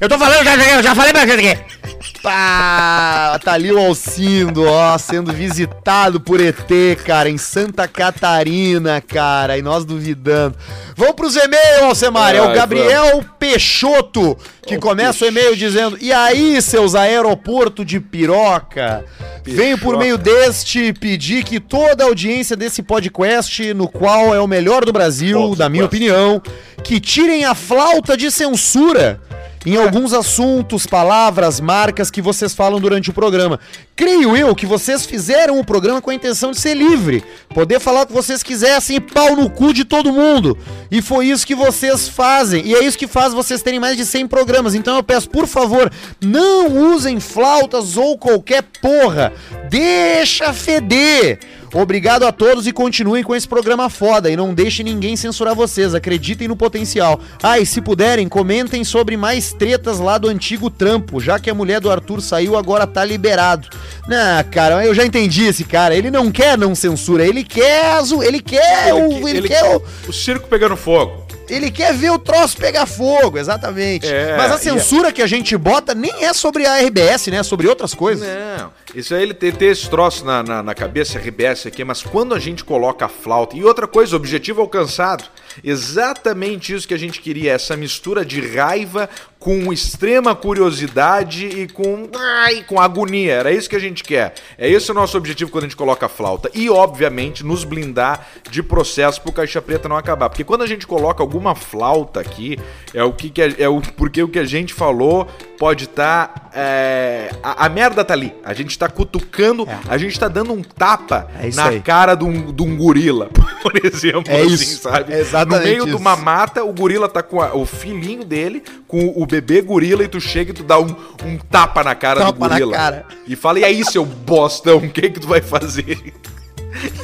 Eu tô falando, já, já, já falei pra vocês aqui. Pá, tá ali o Alcindo, ó, sendo visitado por ET, cara, em Santa Catarina, cara, e nós duvidando. Vamos pros e-mails, Alcemar, é o Gabriel Peixoto, que começa o e-mail dizendo, e aí, seus aeroporto de piroca? Venho por meio deste pedir que toda a audiência desse podcast, no qual é o melhor do Brasil, Podcast. da minha opinião, que tirem a flauta de censura em alguns assuntos, palavras, marcas que vocês falam durante o programa. Creio eu que vocês fizeram o programa com a intenção de ser livre, poder falar o que vocês quisessem pau no cu de todo mundo. E foi isso que vocês fazem. E é isso que faz vocês terem mais de 100 programas. Então eu peço, por favor, não usem flautas ou qualquer porra. Deixa feder. Obrigado a todos e continuem com esse programa foda e não deixem ninguém censurar vocês, acreditem no potencial. Ah, e se puderem, comentem sobre mais tretas lá do antigo trampo, já que a mulher do Arthur saiu, agora tá liberado. Nah, cara, eu já entendi esse cara, ele não quer não censura, ele quer, azu- ele quer, o, ele, quer o, o circo pegando fogo. Ele quer ver o troço pegar fogo, exatamente. É, Mas a censura que a gente bota nem é sobre a RBS, né? É sobre outras coisas. Não, isso aí ele tem, tem esse troço na, na, na cabeça, RBS aqui, mas quando a gente coloca a flauta. E outra coisa, objetivo alcançado. Exatamente isso que a gente queria, essa mistura de raiva com extrema curiosidade e com, ai, com agonia. Era isso que a gente quer. É esse o nosso objetivo quando a gente coloca a flauta. E, obviamente, nos blindar de processo pro Caixa Preta não acabar. Porque quando a gente coloca alguma flauta aqui, é o que, que é, é o porque o que a gente falou pode estar. é, a, a merda tá ali. A gente tá cutucando, a gente tá dando um tapa É na aí. cara de um, de um gorila, por exemplo. É assim, isso. sabe? É exatamente no meio de isso. uma mata, o gorila tá com a- o filhinho dele, com o bebê gorila, e tu chega e tu dá um, um tapa na cara Tapa do na gorila. cara. E fala, e aí, seu bostão, o que que tu vai fazer?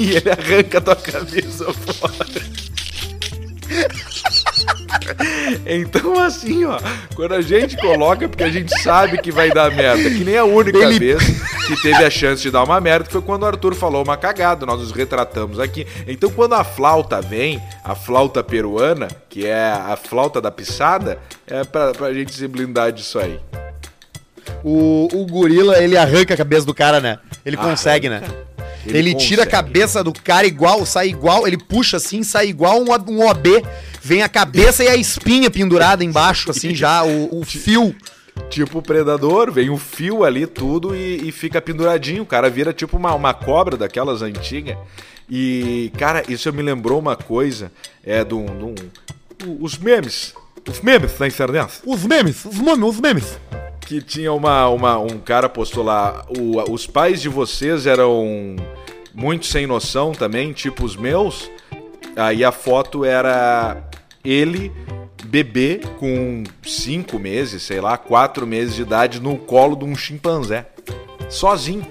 E ele arranca a tua cabeça fora. Então, assim, ó, quando a gente coloca, porque a gente sabe que vai dar merda, que nem a única Ele- vez que teve a chance de dar uma merda que foi quando o Arthur falou uma cagada, nós nos retratamos aqui. Então, quando a flauta vem, a flauta peruana, que é a flauta da pisada, é pra, pra gente se blindar disso aí. O, o gorila, ele arranca a cabeça do cara, né? Ele consegue, né? Ele Ele, tira a cabeça do cara igual, sai igual, ele puxa assim, sai igual um, um OB. Vem a cabeça e a espinha pendurada embaixo, assim, já, o, o fio. Tipo o predador, vem o fio ali, tudo, e, e fica penduradinho. O cara vira tipo uma, uma cobra daquelas antigas. E, cara, isso me lembrou uma coisa. É de um. um- os memes. Os memes na internet. Os memes, os memes, os memes. Que tinha uma, uma, um cara postou lá. o- os pais de vocês eram muito sem noção também, tipo os meus. Aí a foto era ele, bebê, com cinco meses, sei lá, quatro meses de idade, no colo de um chimpanzé. Sozinho.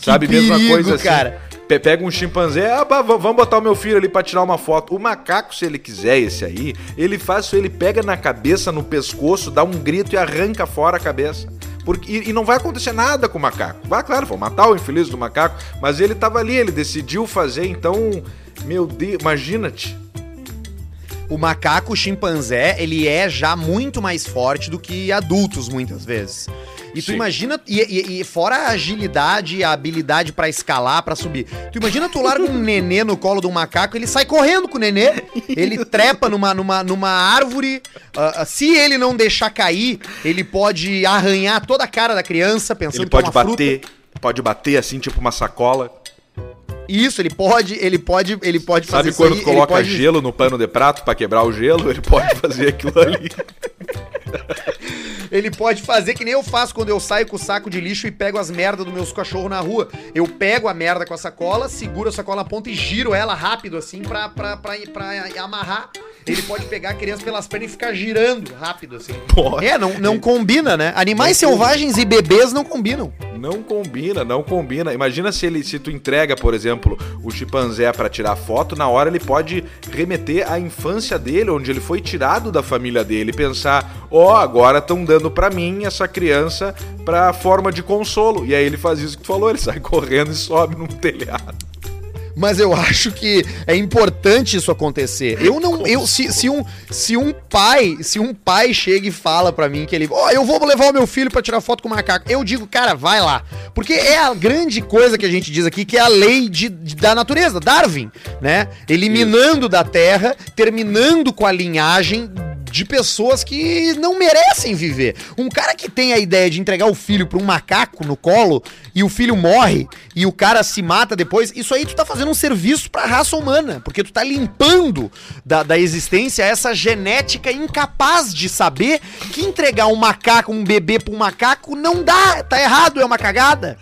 Sabe, mesma perigo, coisa assim. cara. Pe- Pega um chimpanzé, ah, vamos botar o meu filho ali pra tirar uma foto. O macaco, se ele quiser esse aí, ele faz ele pega na cabeça, no pescoço, dá um grito e arranca fora a cabeça. Porque, e, não vai acontecer nada com o macaco. Vai, claro, vão matar o infeliz do macaco, mas ele tava ali, ele decidiu fazer, então, meu Deus, imagina-te. O macaco o chimpanzé, ele é já muito mais forte do que adultos, muitas vezes. E tu Sim. imagina, e, e- e fora a agilidade, a habilidade pra escalar, pra subir. Tu imagina tu larga um nenê no colo de um macaco, ele sai correndo com o nenê, ele trepa numa, numa, numa árvore. ah, ah, se ele não deixar cair, ele pode arranhar toda a cara da criança, pensando Ele que é pode uma fruta. bater, pode bater assim, tipo uma sacola. Isso, ele pode, ele pode, ele pode fazer Sabe quando aí, tu coloca pode... gelo no pano de prato pra quebrar o gelo? Ele pode fazer aquilo ali. Ele pode fazer que nem eu faço quando eu saio com o saco de lixo e pego as merdas dos meus cachorros na rua. Eu pego a merda com a sacola, seguro a sacola na ponta e giro ela rápido, assim, pra, pra, pra, pra amarrar. Ele pode pegar a criança pelas pernas e ficar girando rápido, assim. É, não, não combina, né? Animais selvagens e bebês não combinam. Não combina, não combina. Imagina se ele, se tu entrega, por exemplo, o chimpanzé pra tirar foto, na hora ele pode remeter à infância dele, onde ele foi tirado da família dele, e pensar, ó, agora estão dando pra mim essa criança pra forma de consolo. E aí ele faz isso que tu falou, ele sai correndo e sobe num telhado. Mas eu acho que é importante isso acontecer. Eu não, eu se, se um se um pai, se um pai chega e fala pra mim que ele, ó, eu vou levar o meu filho pra tirar foto com o macaco. Eu digo, cara, vai lá. Porque é a grande coisa que a gente diz aqui, que é a lei de, de- da natureza, Darwin, né? Eliminando da terra, terminando com a linhagem de pessoas que não merecem viver. Um cara que tem a ideia de entregar o filho pra um macaco no colo e o filho morre e o cara se mata depois, isso aí tu tá fazendo um serviço pra raça humana, porque tu tá limpando da, da existência essa genética incapaz de saber que entregar um macaco, um bebê pra um macaco não dá, tá errado, é uma cagada.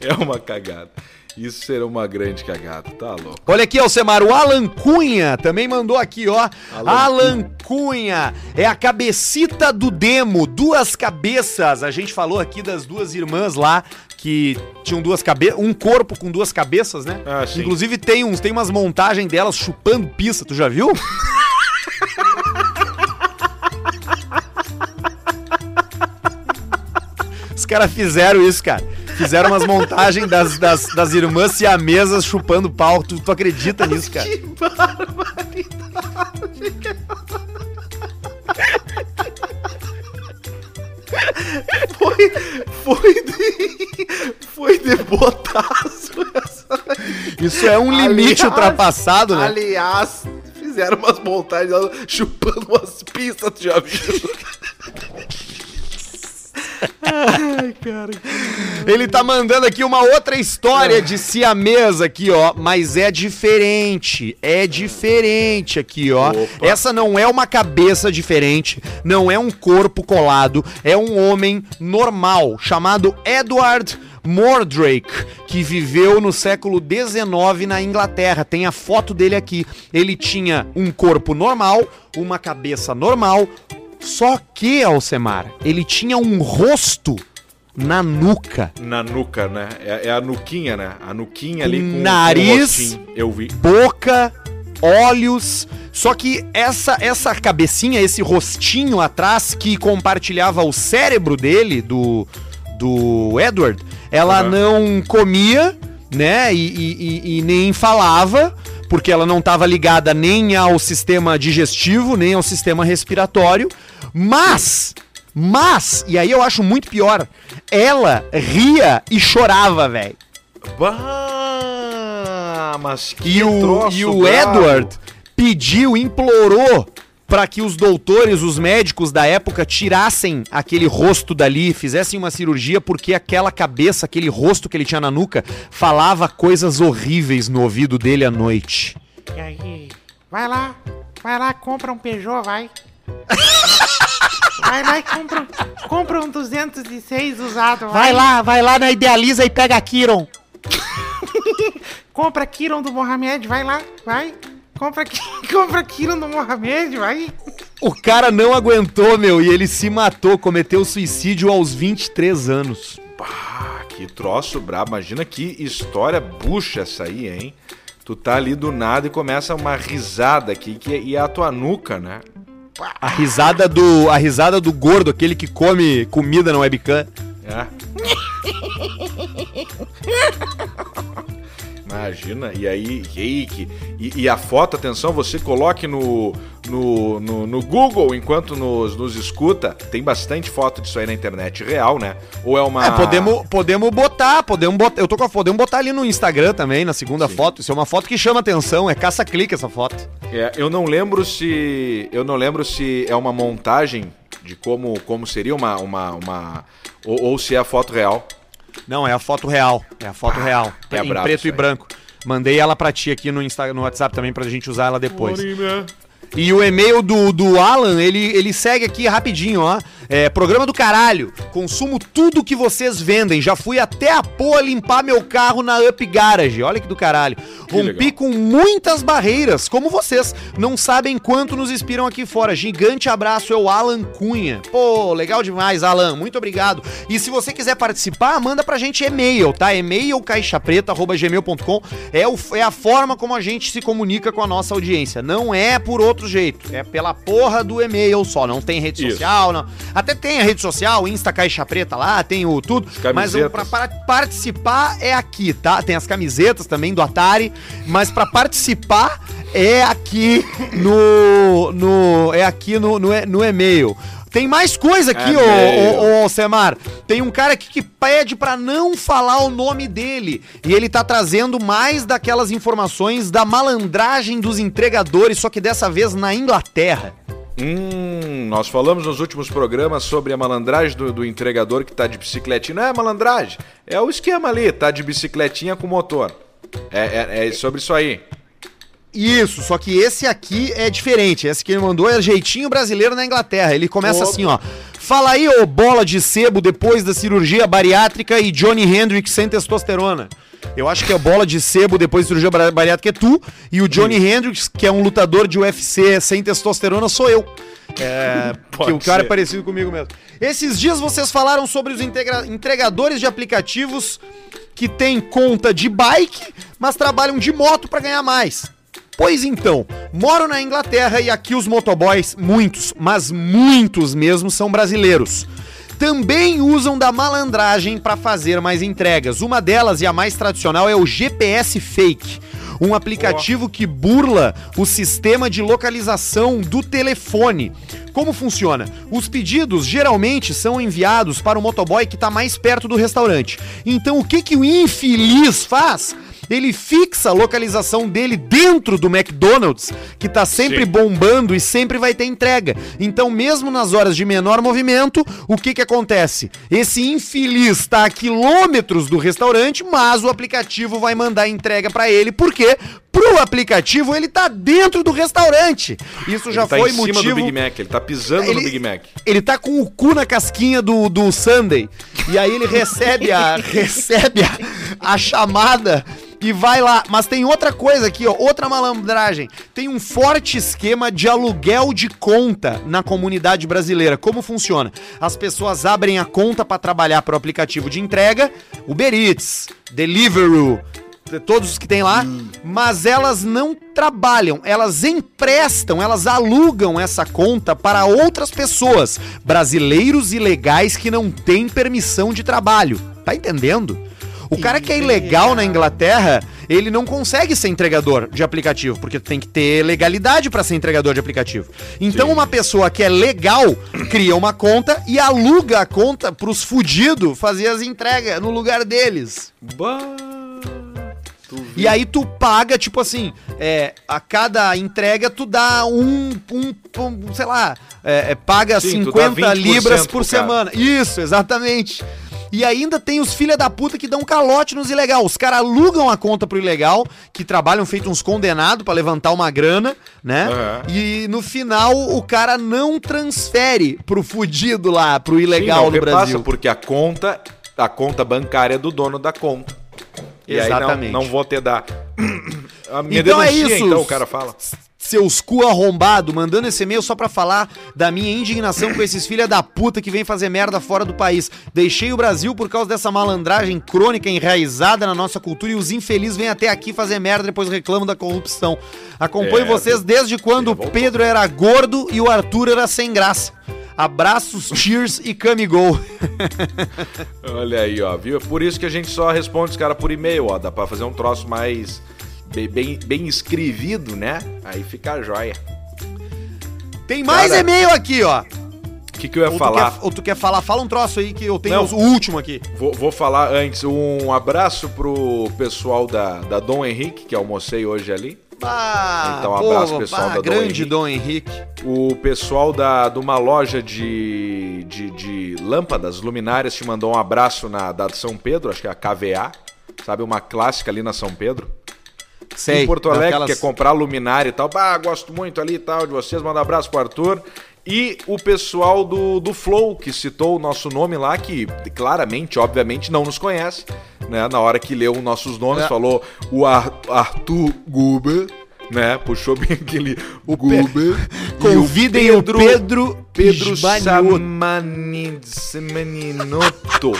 É uma cagada. Isso será uma grande cagada, tá louco. Olha aqui, Alcemar, o Alan Cunha também mandou aqui, ó. Alan Alan, Cunha é a cabecita do demo, duas cabeças. A gente falou aqui das duas irmãs lá que tinham duas cabeças, um corpo com duas cabeças, né? Ah. Inclusive tem uns, tem umas montagens delas chupando pizza, tu já viu? Os caras fizeram isso, cara. Fizeram umas montagens das, das, das irmãs siamesas chupando pau. Tu, tu acredita nisso, cara? Foi, foi de, foi de botaço essa. Isso é um limite Aliás- ultrapassado, né? Aliás, fizeram umas montagens chupando umas pistas, tu já viu? Ele tá mandando aqui uma outra história de siamesa aqui, ó. Mas é diferente. É diferente aqui, ó. Opa. Essa não é uma cabeça diferente. Não é um corpo colado. É um homem normal chamado Edward Mordrake, que viveu no século XIX na Inglaterra. Tem a foto dele aqui. Ele tinha um corpo normal, uma cabeça normal. Só que, Alcemar, ele tinha um rosto na nuca. Na nuca, né? É, é a nuquinha, né? A nuquinha ali Com nariz. com. Eu vi. boca, olhos. Só que essa essa cabecinha, esse rostinho atrás que compartilhava o cérebro dele, do, do Edward, ela Aham. não comia, né? E, e- e- e nem falava, porque ela não estava ligada nem ao sistema digestivo, nem ao sistema respiratório. Mas, mas, e aí eu acho muito pior, ela ria e chorava, velho. Bah, mas que E o, troço e o. Edward pediu, implorou para que os doutores, os médicos da época tirassem aquele rosto dali, fizessem uma cirurgia, porque aquela cabeça, aquele rosto que ele tinha na nuca, falava coisas horríveis no ouvido dele à noite. E aí? Vai lá, vai lá, compra um Peugeot, vai. Vai lá e compra, um- compra um 206 usado, vai. Vai lá, vai lá na Idealiza e pega a Kiron. Compra Kiron do Mohamed, vai lá, vai. Compra, compra Kiron do Mohamed, vai. O cara não aguentou, meu, e ele se matou, cometeu suicídio aos 23 anos. Que troço brabo. Imagina que história bucha essa aí, hein? Tu tá ali do nada e começa uma risada aqui, que e é a tua nuca, né? A risada do, a risada do gordo, aquele que come comida na webcam. É. Imagina, e aí, que, e, e a foto, atenção, você coloque no, no, no, no Google enquanto nos, nos escuta. Tem bastante foto disso aí na internet, real, né? Ou é uma. É, podemos, podemos botar, podemos botar. Eu tô com a podemos botar ali no Instagram também, na segunda foto. Isso é uma foto que chama atenção, é caça-clique essa foto. É, eu não lembro se. Eu não lembro se é uma montagem de como, como seria uma. uma, uma ou, ou se é a foto real. Não, é a foto real. É a foto real. é em preto e branco. Mandei ela pra ti aqui no, Insta, no WhatsApp também pra gente usar ela depois. E o e-mail do, do Alan, ele, ele segue aqui rapidinho, ó. É, programa do caralho. Consumo tudo que vocês vendem. Já fui até a Poa limpar meu carro na Up Garage. Olha que do caralho. Rompi legal. com muitas barreiras, como vocês. Não sabem quanto nos inspiram aqui fora. Gigante abraço, é o Alan Cunha. Pô, legal demais, Alan. Muito obrigado. E se você quiser participar, manda pra gente e-mail, tá? E-mail caixapreta.gmail.com é, o- é a forma como a gente se comunica com a nossa audiência. Não é por outro jeito. É pela porra do e-mail só. Não tem rede Isso. social, não. Até tem a rede social, Insta Caixa Preta lá, tem o tudo. Mas pra, para participar é aqui, tá? Tem as camisetas também do Atari, mas pra participar é aqui no no é aqui no, no, no e-mail. Tem mais coisa aqui, ô, E-mail. ô, ô, Alcemar. Tem um cara aqui que pede pra não falar o nome dele. E ele tá trazendo mais daquelas informações da malandragem dos entregadores, só que dessa vez na Inglaterra. Hum, nós falamos nos últimos programas sobre a malandragem do, do entregador que tá de bicicletinha. Não é malandragem, é o esquema ali, tá de bicicletinha com motor. É, é, é sobre isso aí. Isso, só que esse aqui é diferente. Esse que ele mandou é jeitinho brasileiro na Inglaterra. Ele começa Opa. assim, ó. Fala aí, ô bola de sebo depois da cirurgia bariátrica e Johnny Hendrix sem testosterona. Eu acho que é bola de sebo depois da cirurgia bari- bariátrica é tu. E o Johnny Hendrix, que é um lutador de UFC sem testosterona, sou eu. É, que o cara é ser. parecido comigo mesmo. Esses dias vocês falaram sobre os entregadores de aplicativos que têm conta de bike, mas trabalham de moto pra ganhar mais. Pois então, moro na Inglaterra e aqui os motoboys, muitos, mas muitos mesmo, são brasileiros. Também usam da malandragem para fazer mais entregas. Uma delas e a mais tradicional é o GPS Fake, um aplicativo que burla o sistema de localização do telefone. Como funciona? Os pedidos geralmente são enviados para o motoboy que está mais perto do restaurante. Então o que, que o infeliz faz? Ele fixa a localização dele dentro do McDonald's, que tá sempre Sim. bombando e sempre vai ter entrega. Então, mesmo nas horas de menor movimento, o que que acontece? Esse infeliz tá a quilômetros do restaurante, mas o aplicativo vai mandar entrega pra ele, porque pro aplicativo ele tá dentro do restaurante. Isso já ele tá foi em cima motivo do Big Mac, ele tá pisando no Ele- Big Mac. ele tá com o cu na casquinha do, do Sunday. E aí ele recebe a recebe a, a chamada e vai lá. Mas tem outra coisa aqui, ó, outra malandragem. Tem um forte esquema de aluguel de conta na comunidade brasileira. Como funciona? As pessoas abrem a conta para trabalhar para o aplicativo de entrega, Uber Eats, Deliveroo, todos os que tem lá, mas elas não trabalham, elas emprestam, elas alugam essa conta para outras pessoas, brasileiros ilegais que não têm permissão de trabalho. Tá entendendo? O cara que é ilegal na Inglaterra, ele não consegue ser entregador de aplicativo, porque tem que ter legalidade para ser entregador de aplicativo. Então Sim. uma pessoa que é legal cria uma conta e aluga a conta pros fudidos fazer as entregas no lugar deles. Bah? E aí tu paga, tipo assim, é, a cada entrega tu dá um, um, um, sei lá, é, é, paga Sim, tu dá 50 20% libras por semana. Isso, exatamente. E ainda tem os filha da puta que dão calote nos ilegal. Os caras alugam a conta pro ilegal, que trabalham feito uns condenados pra levantar uma grana, né? Aham. E no final o cara não transfere pro fudido lá, pro Sim, ilegal não no repassa, Brasil. porque a conta, a conta bancária é do dono da conta. E Exatamente. aí não, não vou ter dar. A minha Então é isso. então, o cara fala. Seus cu arrombado, mandando esse e-mail só pra falar da minha indignação com esses filha da puta que vem fazer merda fora do país. Deixei o Brasil por causa dessa malandragem crônica enraizada na nossa cultura e os infelizes vêm até aqui fazer merda depois reclamam da corrupção. Acompanho É, vocês desde quando o. Pedro era gordo e o Arthur era sem graça. Abraços, cheers e come go. Olha aí, ó, viu? É por isso que a gente só responde os caras por e-mail, ó. Dá pra fazer um troço mais bem, bem, escrevido, né? Aí fica a joia. Tem mais Cara, e-mail aqui, ó. O que, que eu ia Ou tu, falar? quer, ou tu quer falar? Fala um troço aí que eu tenho Não. os- o último aqui. Vou, vou falar antes. Um abraço pro pessoal da, da Dom Henrique, que almocei hoje ali. Ah, Então, um abraço, pessoal da Dom grande Henrique. Dom Henrique. O pessoal da, de uma loja de, de, de lâmpadas, luminárias, te mandou um abraço na da São Pedro, acho que é a KVA. Sabe, uma clássica ali na São Pedro. Sei. em Porto Alegre, daquelas- quer comprar luminária e tal. Bah, gosto muito ali e tal de vocês. Manda um abraço pro Arthur. E o pessoal do, do Flow, que citou o nosso nome lá, que claramente, obviamente, não nos conhece. Né? Na hora que leu nossos nomes, É. falou o Ar- Arthur Guber, né? Puxou bem aquele o Guber. E Convidem o Pedro, Pedro. Samani- Samaninotto,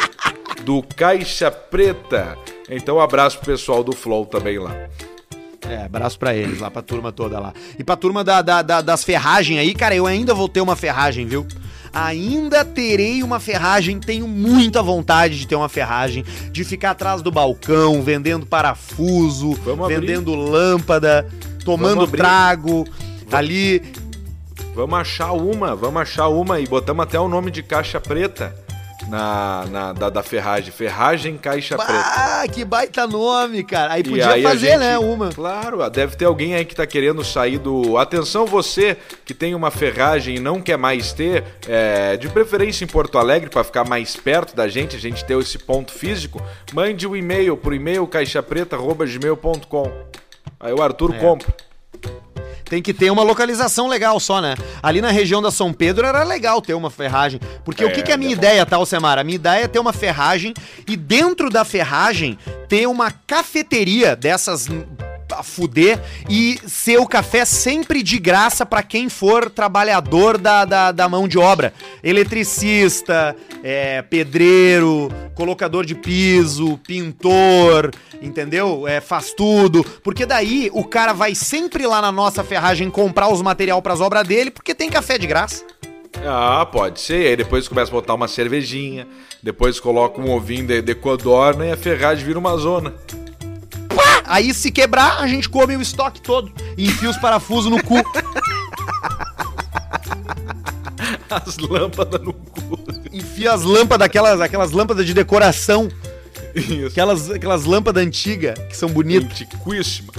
do Caixa Preta. Então, um abraço pro pessoal do Flow também lá. É, abraço pra eles, lá pra turma toda lá. E pra turma da, da- da- das ferragens aí, cara, eu ainda vou ter uma ferragem, viu? Ainda terei uma ferragem, tenho muita vontade de ter uma ferragem, de ficar atrás do balcão, vendendo parafuso, Vamos abrir. vendendo lâmpada, tomando Vamos abrir. trago, ali. Vamos achar uma, vamos achar uma e botamos até o nome de caixa preta na, na da, da ferragem. Ferragem Caixa Preta. Ah, que baita nome, cara. Aí podia aí fazer, gente- né, uma. Claro, deve ter alguém aí que tá querendo sair do. Atenção, você que tem uma ferragem e não quer mais ter, é, de preferência em Porto Alegre, para ficar mais perto da gente, a gente ter esse ponto físico, mande o e-mail pro e-mail caixapreta.gmail.com. Aí o Arthur É. compra. Tem que ter uma localização legal só, né? Ali na região da São Pedro era legal ter uma ferragem. Porque o É, que, que é a minha é ideia, tá, Alcemar? A minha ideia é ter uma ferragem e dentro da ferragem ter uma cafeteria dessas a fuder e ser o café sempre de graça pra quem for trabalhador da, da, da mão de obra. Eletricista, é, pedreiro, colocador de piso, pintor, entendeu? É, faz tudo. Porque daí o cara vai sempre lá na nossa ferragem comprar os material pras obras dele, porque tem café de graça. Ah, pode ser. Aí depois começa a botar uma cervejinha, depois coloca um ovinho de, de codorna e a ferragem vira uma zona. Aí se quebrar, a gente come o estoque todo e enfia os parafusos no cu. As lâmpadas no cu. enfia as lâmpadas, aquelas, aquelas lâmpadas de decoração Isso. Aquelas, aquelas lâmpadas antigas que são bonitas. Antiquíssima.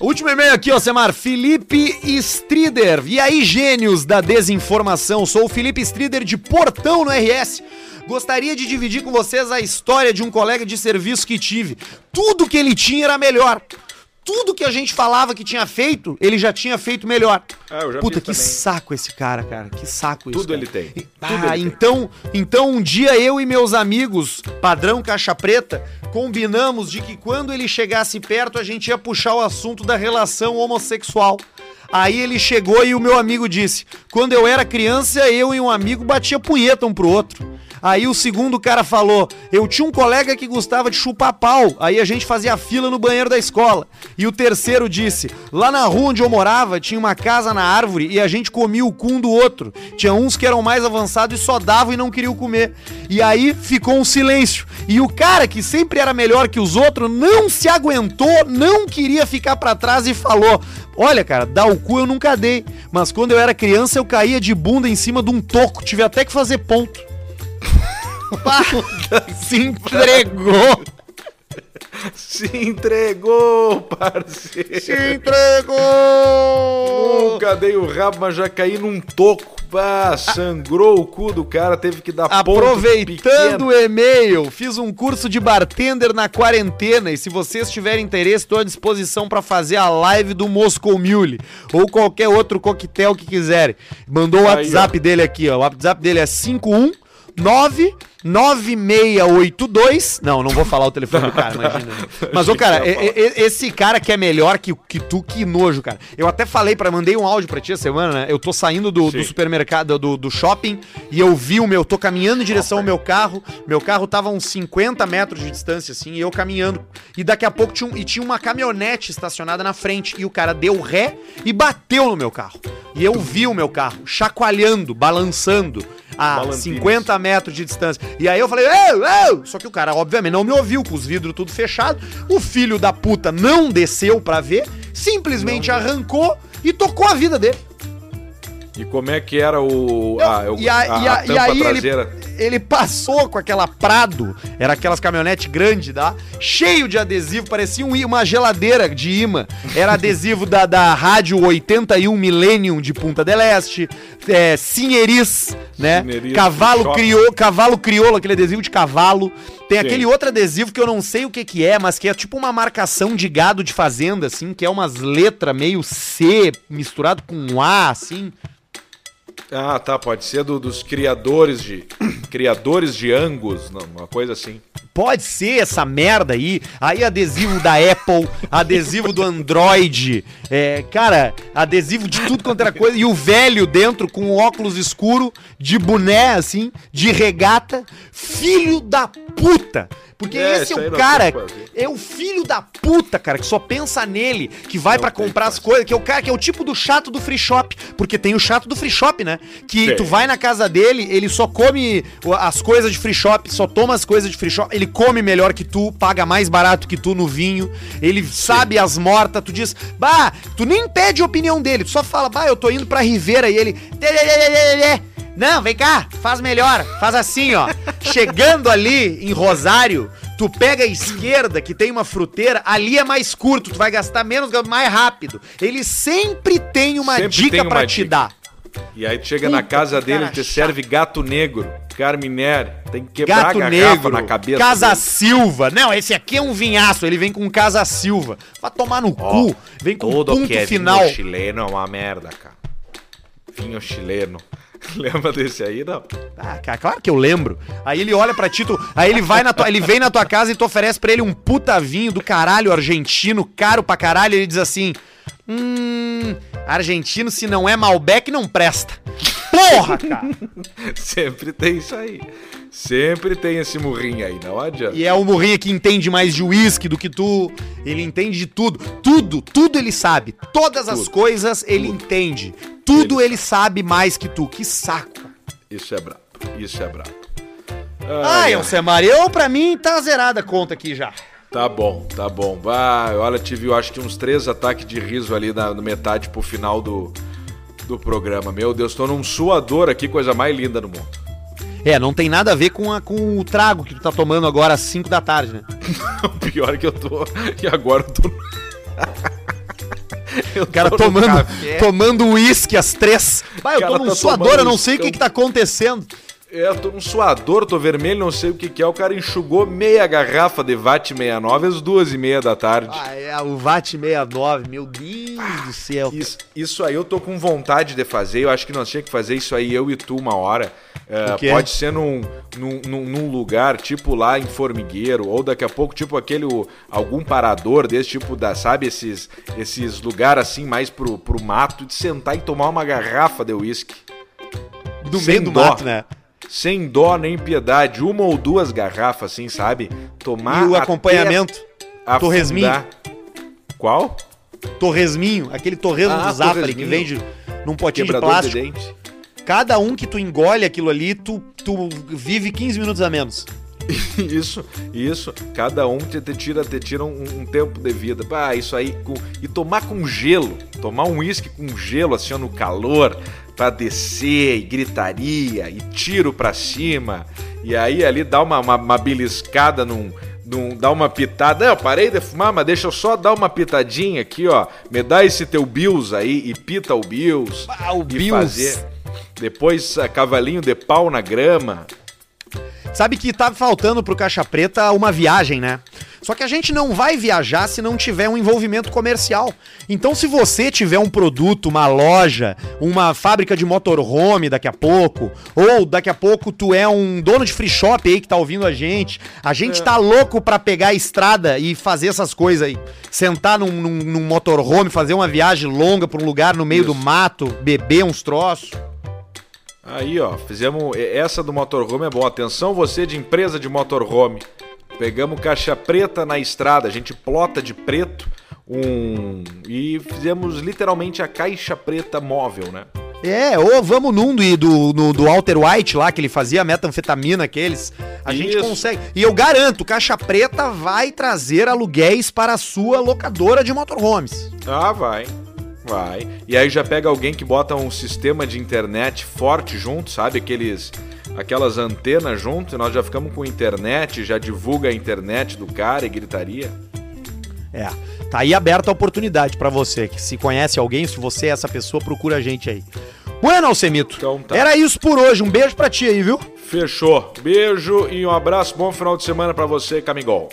Último e-mail aqui, ó, Semar. Felipe Strider. E aí, gênios da desinformação? Sou o Felipe Strider de Portão no RS. Gostaria de dividir com vocês a história de um colega de serviço que tive. Tudo que ele tinha era melhor. Tudo que a gente falava que tinha feito, ele já tinha feito melhor. Ah, Puta, que também. saco esse cara, cara. Que saco isso. Tudo cara. ele tem. E- Tudo Ah, ele tem. então, então um dia eu e meus amigos, padrão caixa preta, combinamos de que quando ele chegasse perto a gente ia puxar o assunto da relação homossexual. Aí ele chegou e o meu amigo disse: "Quando eu era criança, eu e um amigo batia punheta um pro outro". Aí o segundo cara falou: Eu tinha um colega que gostava de chupar pau. Aí a gente fazia fila no banheiro da escola. E o terceiro disse: Lá na rua onde eu morava, tinha uma casa na árvore e a gente comia o cu um do outro. Tinha uns que eram mais avançados e só davam e não queriam comer. E aí ficou um silêncio. E o cara, que sempre era melhor que os outros, não se aguentou, não queria ficar pra trás e falou: Olha, cara, dar o cu eu nunca dei. Mas quando eu era criança, eu caía de bunda em cima de um toco. Tive até que fazer ponto. se entregou. Se entregou, parceiro. Se entregou. Nunca dei o rabo, mas já caí num toco. Pá, sangrou o cu do cara, teve que dar Aproveitando o e-mail, fiz um curso de bartender na quarentena e se vocês tiverem interesse, estou à disposição para fazer a live do Moscow Mule ou qualquer outro coquetel que quiserem. Mandou o Aí, WhatsApp dele aqui, ó. O WhatsApp dele é 519 9682. Não, não vou falar o telefone do cara, imagina. Mas, ô, cara, esse cara que é melhor que, que tu, que nojo, cara. Eu até falei para mandei um áudio pra ti essa semana, né? Eu tô saindo do, do supermercado, do, do shopping, e eu vi o meu, tô caminhando em direção ao meu carro. Meu carro tava a uns 50 metros de distância, assim, e eu caminhando. E daqui a pouco tinha, um- e tinha uma caminhonete estacionada na frente, e o cara deu ré e bateu no meu carro. E eu vi o meu carro chacoalhando, balançando. A Balantines. 50 metros de distância. E aí eu falei, eu, eu! Só que o cara, obviamente, não me ouviu, com os vidros tudo fechados. O filho da puta não desceu pra ver, simplesmente arrancou e tocou a vida dele. E como é que era o. eu- e, a- a, e a- a e tampa aí traseira? ele passou com aquela Prado, era aquelas caminhonetes grandes, tá? cheio de adesivo, parecia um uma geladeira de imã. Era adesivo da, da Rádio 81 Millennium de Punta del Este, é, Sinheris, né? Cavalo, criou, cavalo crioulo, aquele adesivo de cavalo. Tem Sim. aquele outro adesivo que eu não sei o que que é, mas que é tipo uma marcação de gado de fazenda, assim, que é umas letras meio C misturado com um A, assim. Ah, tá, pode ser do- dos criadores de. criadores de Angus, uma coisa assim. Pode ser essa merda aí. Aí adesivo da Apple, adesivo do Android, é, cara, adesivo de tudo quanto era coisa. E o velho dentro com óculos escuro, de boné, assim, de regata. Filho da puta! Porque É, esse é o cara, é o filho da puta, cara, que só pensa nele, que vai o comprar as coisas, que é o cara que é o tipo do chato do free shop. Porque tem o chato do free shop, né? Que Tem. tu vai na casa dele, ele só come as coisas de free shop, só toma as coisas de free shop, ele come melhor que tu, paga mais barato que tu no vinho, ele sabe as mortas, tu diz, bah, tu nem pede a opinião dele, tu só fala, bah, eu tô indo pra Ribeira e ele. "Tê, tê, tê, tê, tê, tê." Não, vem cá, faz melhor, faz assim, ó. Chegando ali em Rosário, tu pega a esquerda, que tem uma fruteira, ali é mais curto, tu vai gastar menos, mais rápido. Ele sempre tem uma Sempre dica pra te dica. dar. E aí tu chega na Puta, casa que dele e te chato. serve gato negro, Carminério. Tem que quebrar Gato a Negro, na cabeça. Casa dele. Silva. Não, esse aqui é um vinhaço, ele vem com Casa Silva. Vai tomar no Ó, cu, vem com Tudo ponto que é final. vinho chileno é uma merda, cara. Vinho chileno. Lembra desse aí, não? Ah, cara, claro que eu lembro. Aí ele olha pra ti, tu, aí ele vai na tua, ele vem na tua casa e tu oferece pra ele um puta vinho do caralho argentino, caro pra caralho, e ele diz assim: "Hum, argentino se não é Malbec não presta". Porra, cara. Sempre tem isso aí. Sempre tem esse murrinho aí, não adianta. E é o Morrinha que entende mais de uísque do que tu. Ele entende de tudo. Tudo, tudo ele sabe. Todas as Tudo. coisas ele entende. Tudo ele sabe mais que tu. Que saco. Isso é brabo. Isso é brabo. Ai, Alcemar, eu pra mim tá zerada a conta aqui já. Tá bom, tá bom. Ah, olha, tive, eu acho que uns três ataques de riso ali na, no metade pro final do, do programa. Meu Deus, tô num suador aqui, coisa mais linda no mundo. É, não tem nada a ver com, a- com o trago que tu tá tomando agora às 5 da tarde, né? O pior é que eu tô. E agora eu tô. eu O cara tomando café. tomando uísque às três. Vai, eu tô num tá suador, eu não sei o que que tá acontecendo. É, eu tô num suador, tô vermelho, não sei o que que é. O cara enxugou meia garrafa de VAT 69 às duas e meia da tarde. Ah, é o VAT 69, meu Deus do céu. Isso, isso aí eu tô com vontade de fazer. Eu acho que nós tínhamos que fazer isso aí, eu e tu, uma hora. É, pode ser num, num, num- lugar, tipo lá em Formigueiro, ou daqui a pouco, tipo aquele. algum parador desse tipo da, sabe, esses, esses lugares assim, mais pro, pro mato, de sentar e tomar uma garrafa de uísque. Do sem meio do dó. mato, né? Sem dó nem piedade, uma ou duas garrafas, assim, sabe? Tomar. E o acompanhamento, afundar. torresminho. Qual? torresminho, aquele torresmo Ah, do Zafari que vende num potinho de Quebrador de, plástico. dente. Cada um que tu engole aquilo ali, tu, tu vive 15 minutos a menos. Isso, isso. Cada um te, te tira, te tira um, um tempo de vida. Ah, isso aí. com- e tomar com gelo. Tomar um uísque com gelo, assim, ó, no calor, pra descer, e gritaria, e tiro pra cima. E aí ali dá uma, uma, uma beliscada num. num- dá uma pitada. Não, eu parei de fumar, mas deixa eu só dar uma pitadinha aqui, ó. Me dá esse teu Bills aí e pita o Bills. Ah, o e Bills. fazer. Depois, ah, cavalinho de pau na grama. Sabe que tá faltando pro Caixa Preta uma viagem, né? Só que a gente não vai viajar se não tiver um envolvimento comercial. Então, se você tiver um produto, uma loja, uma fábrica de motorhome daqui a pouco, ou daqui a pouco tu é um dono de free shop aí que tá ouvindo a gente, a gente tá louco pra pegar a estrada e fazer essas coisas aí. Sentar num, num, num motorhome, fazer uma viagem longa pra um lugar no meio Isso. do mato, beber uns troços. Aí, ó, fizemos. Essa do motorhome é bom. Atenção, você de empresa de motorhome. Pegamos caixa preta na estrada, a gente plota de preto um. E fizemos literalmente a caixa preta móvel, né? É, ou vamos num do, do, do Walter White lá, que ele fazia metanfetamina aqueles. A gente Isso. consegue. E eu garanto, Caixa Preta vai trazer aluguéis para a sua locadora de motorhomes. Ah, vai. Vai. E aí já pega alguém que bota um sistema de internet forte junto, sabe? Aqueles. Aquelas antenas junto, e nós já ficamos com internet, já divulga a internet do cara e gritaria. É. Tá aí aberta a oportunidade para você, que se conhece alguém, se você é essa pessoa, procura a gente aí. Bueno, Alcemito. Então tá. Era isso por hoje. Um beijo pra ti aí, viu? Fechou. Beijo e um abraço. Bom final de semana pra você, Camigol.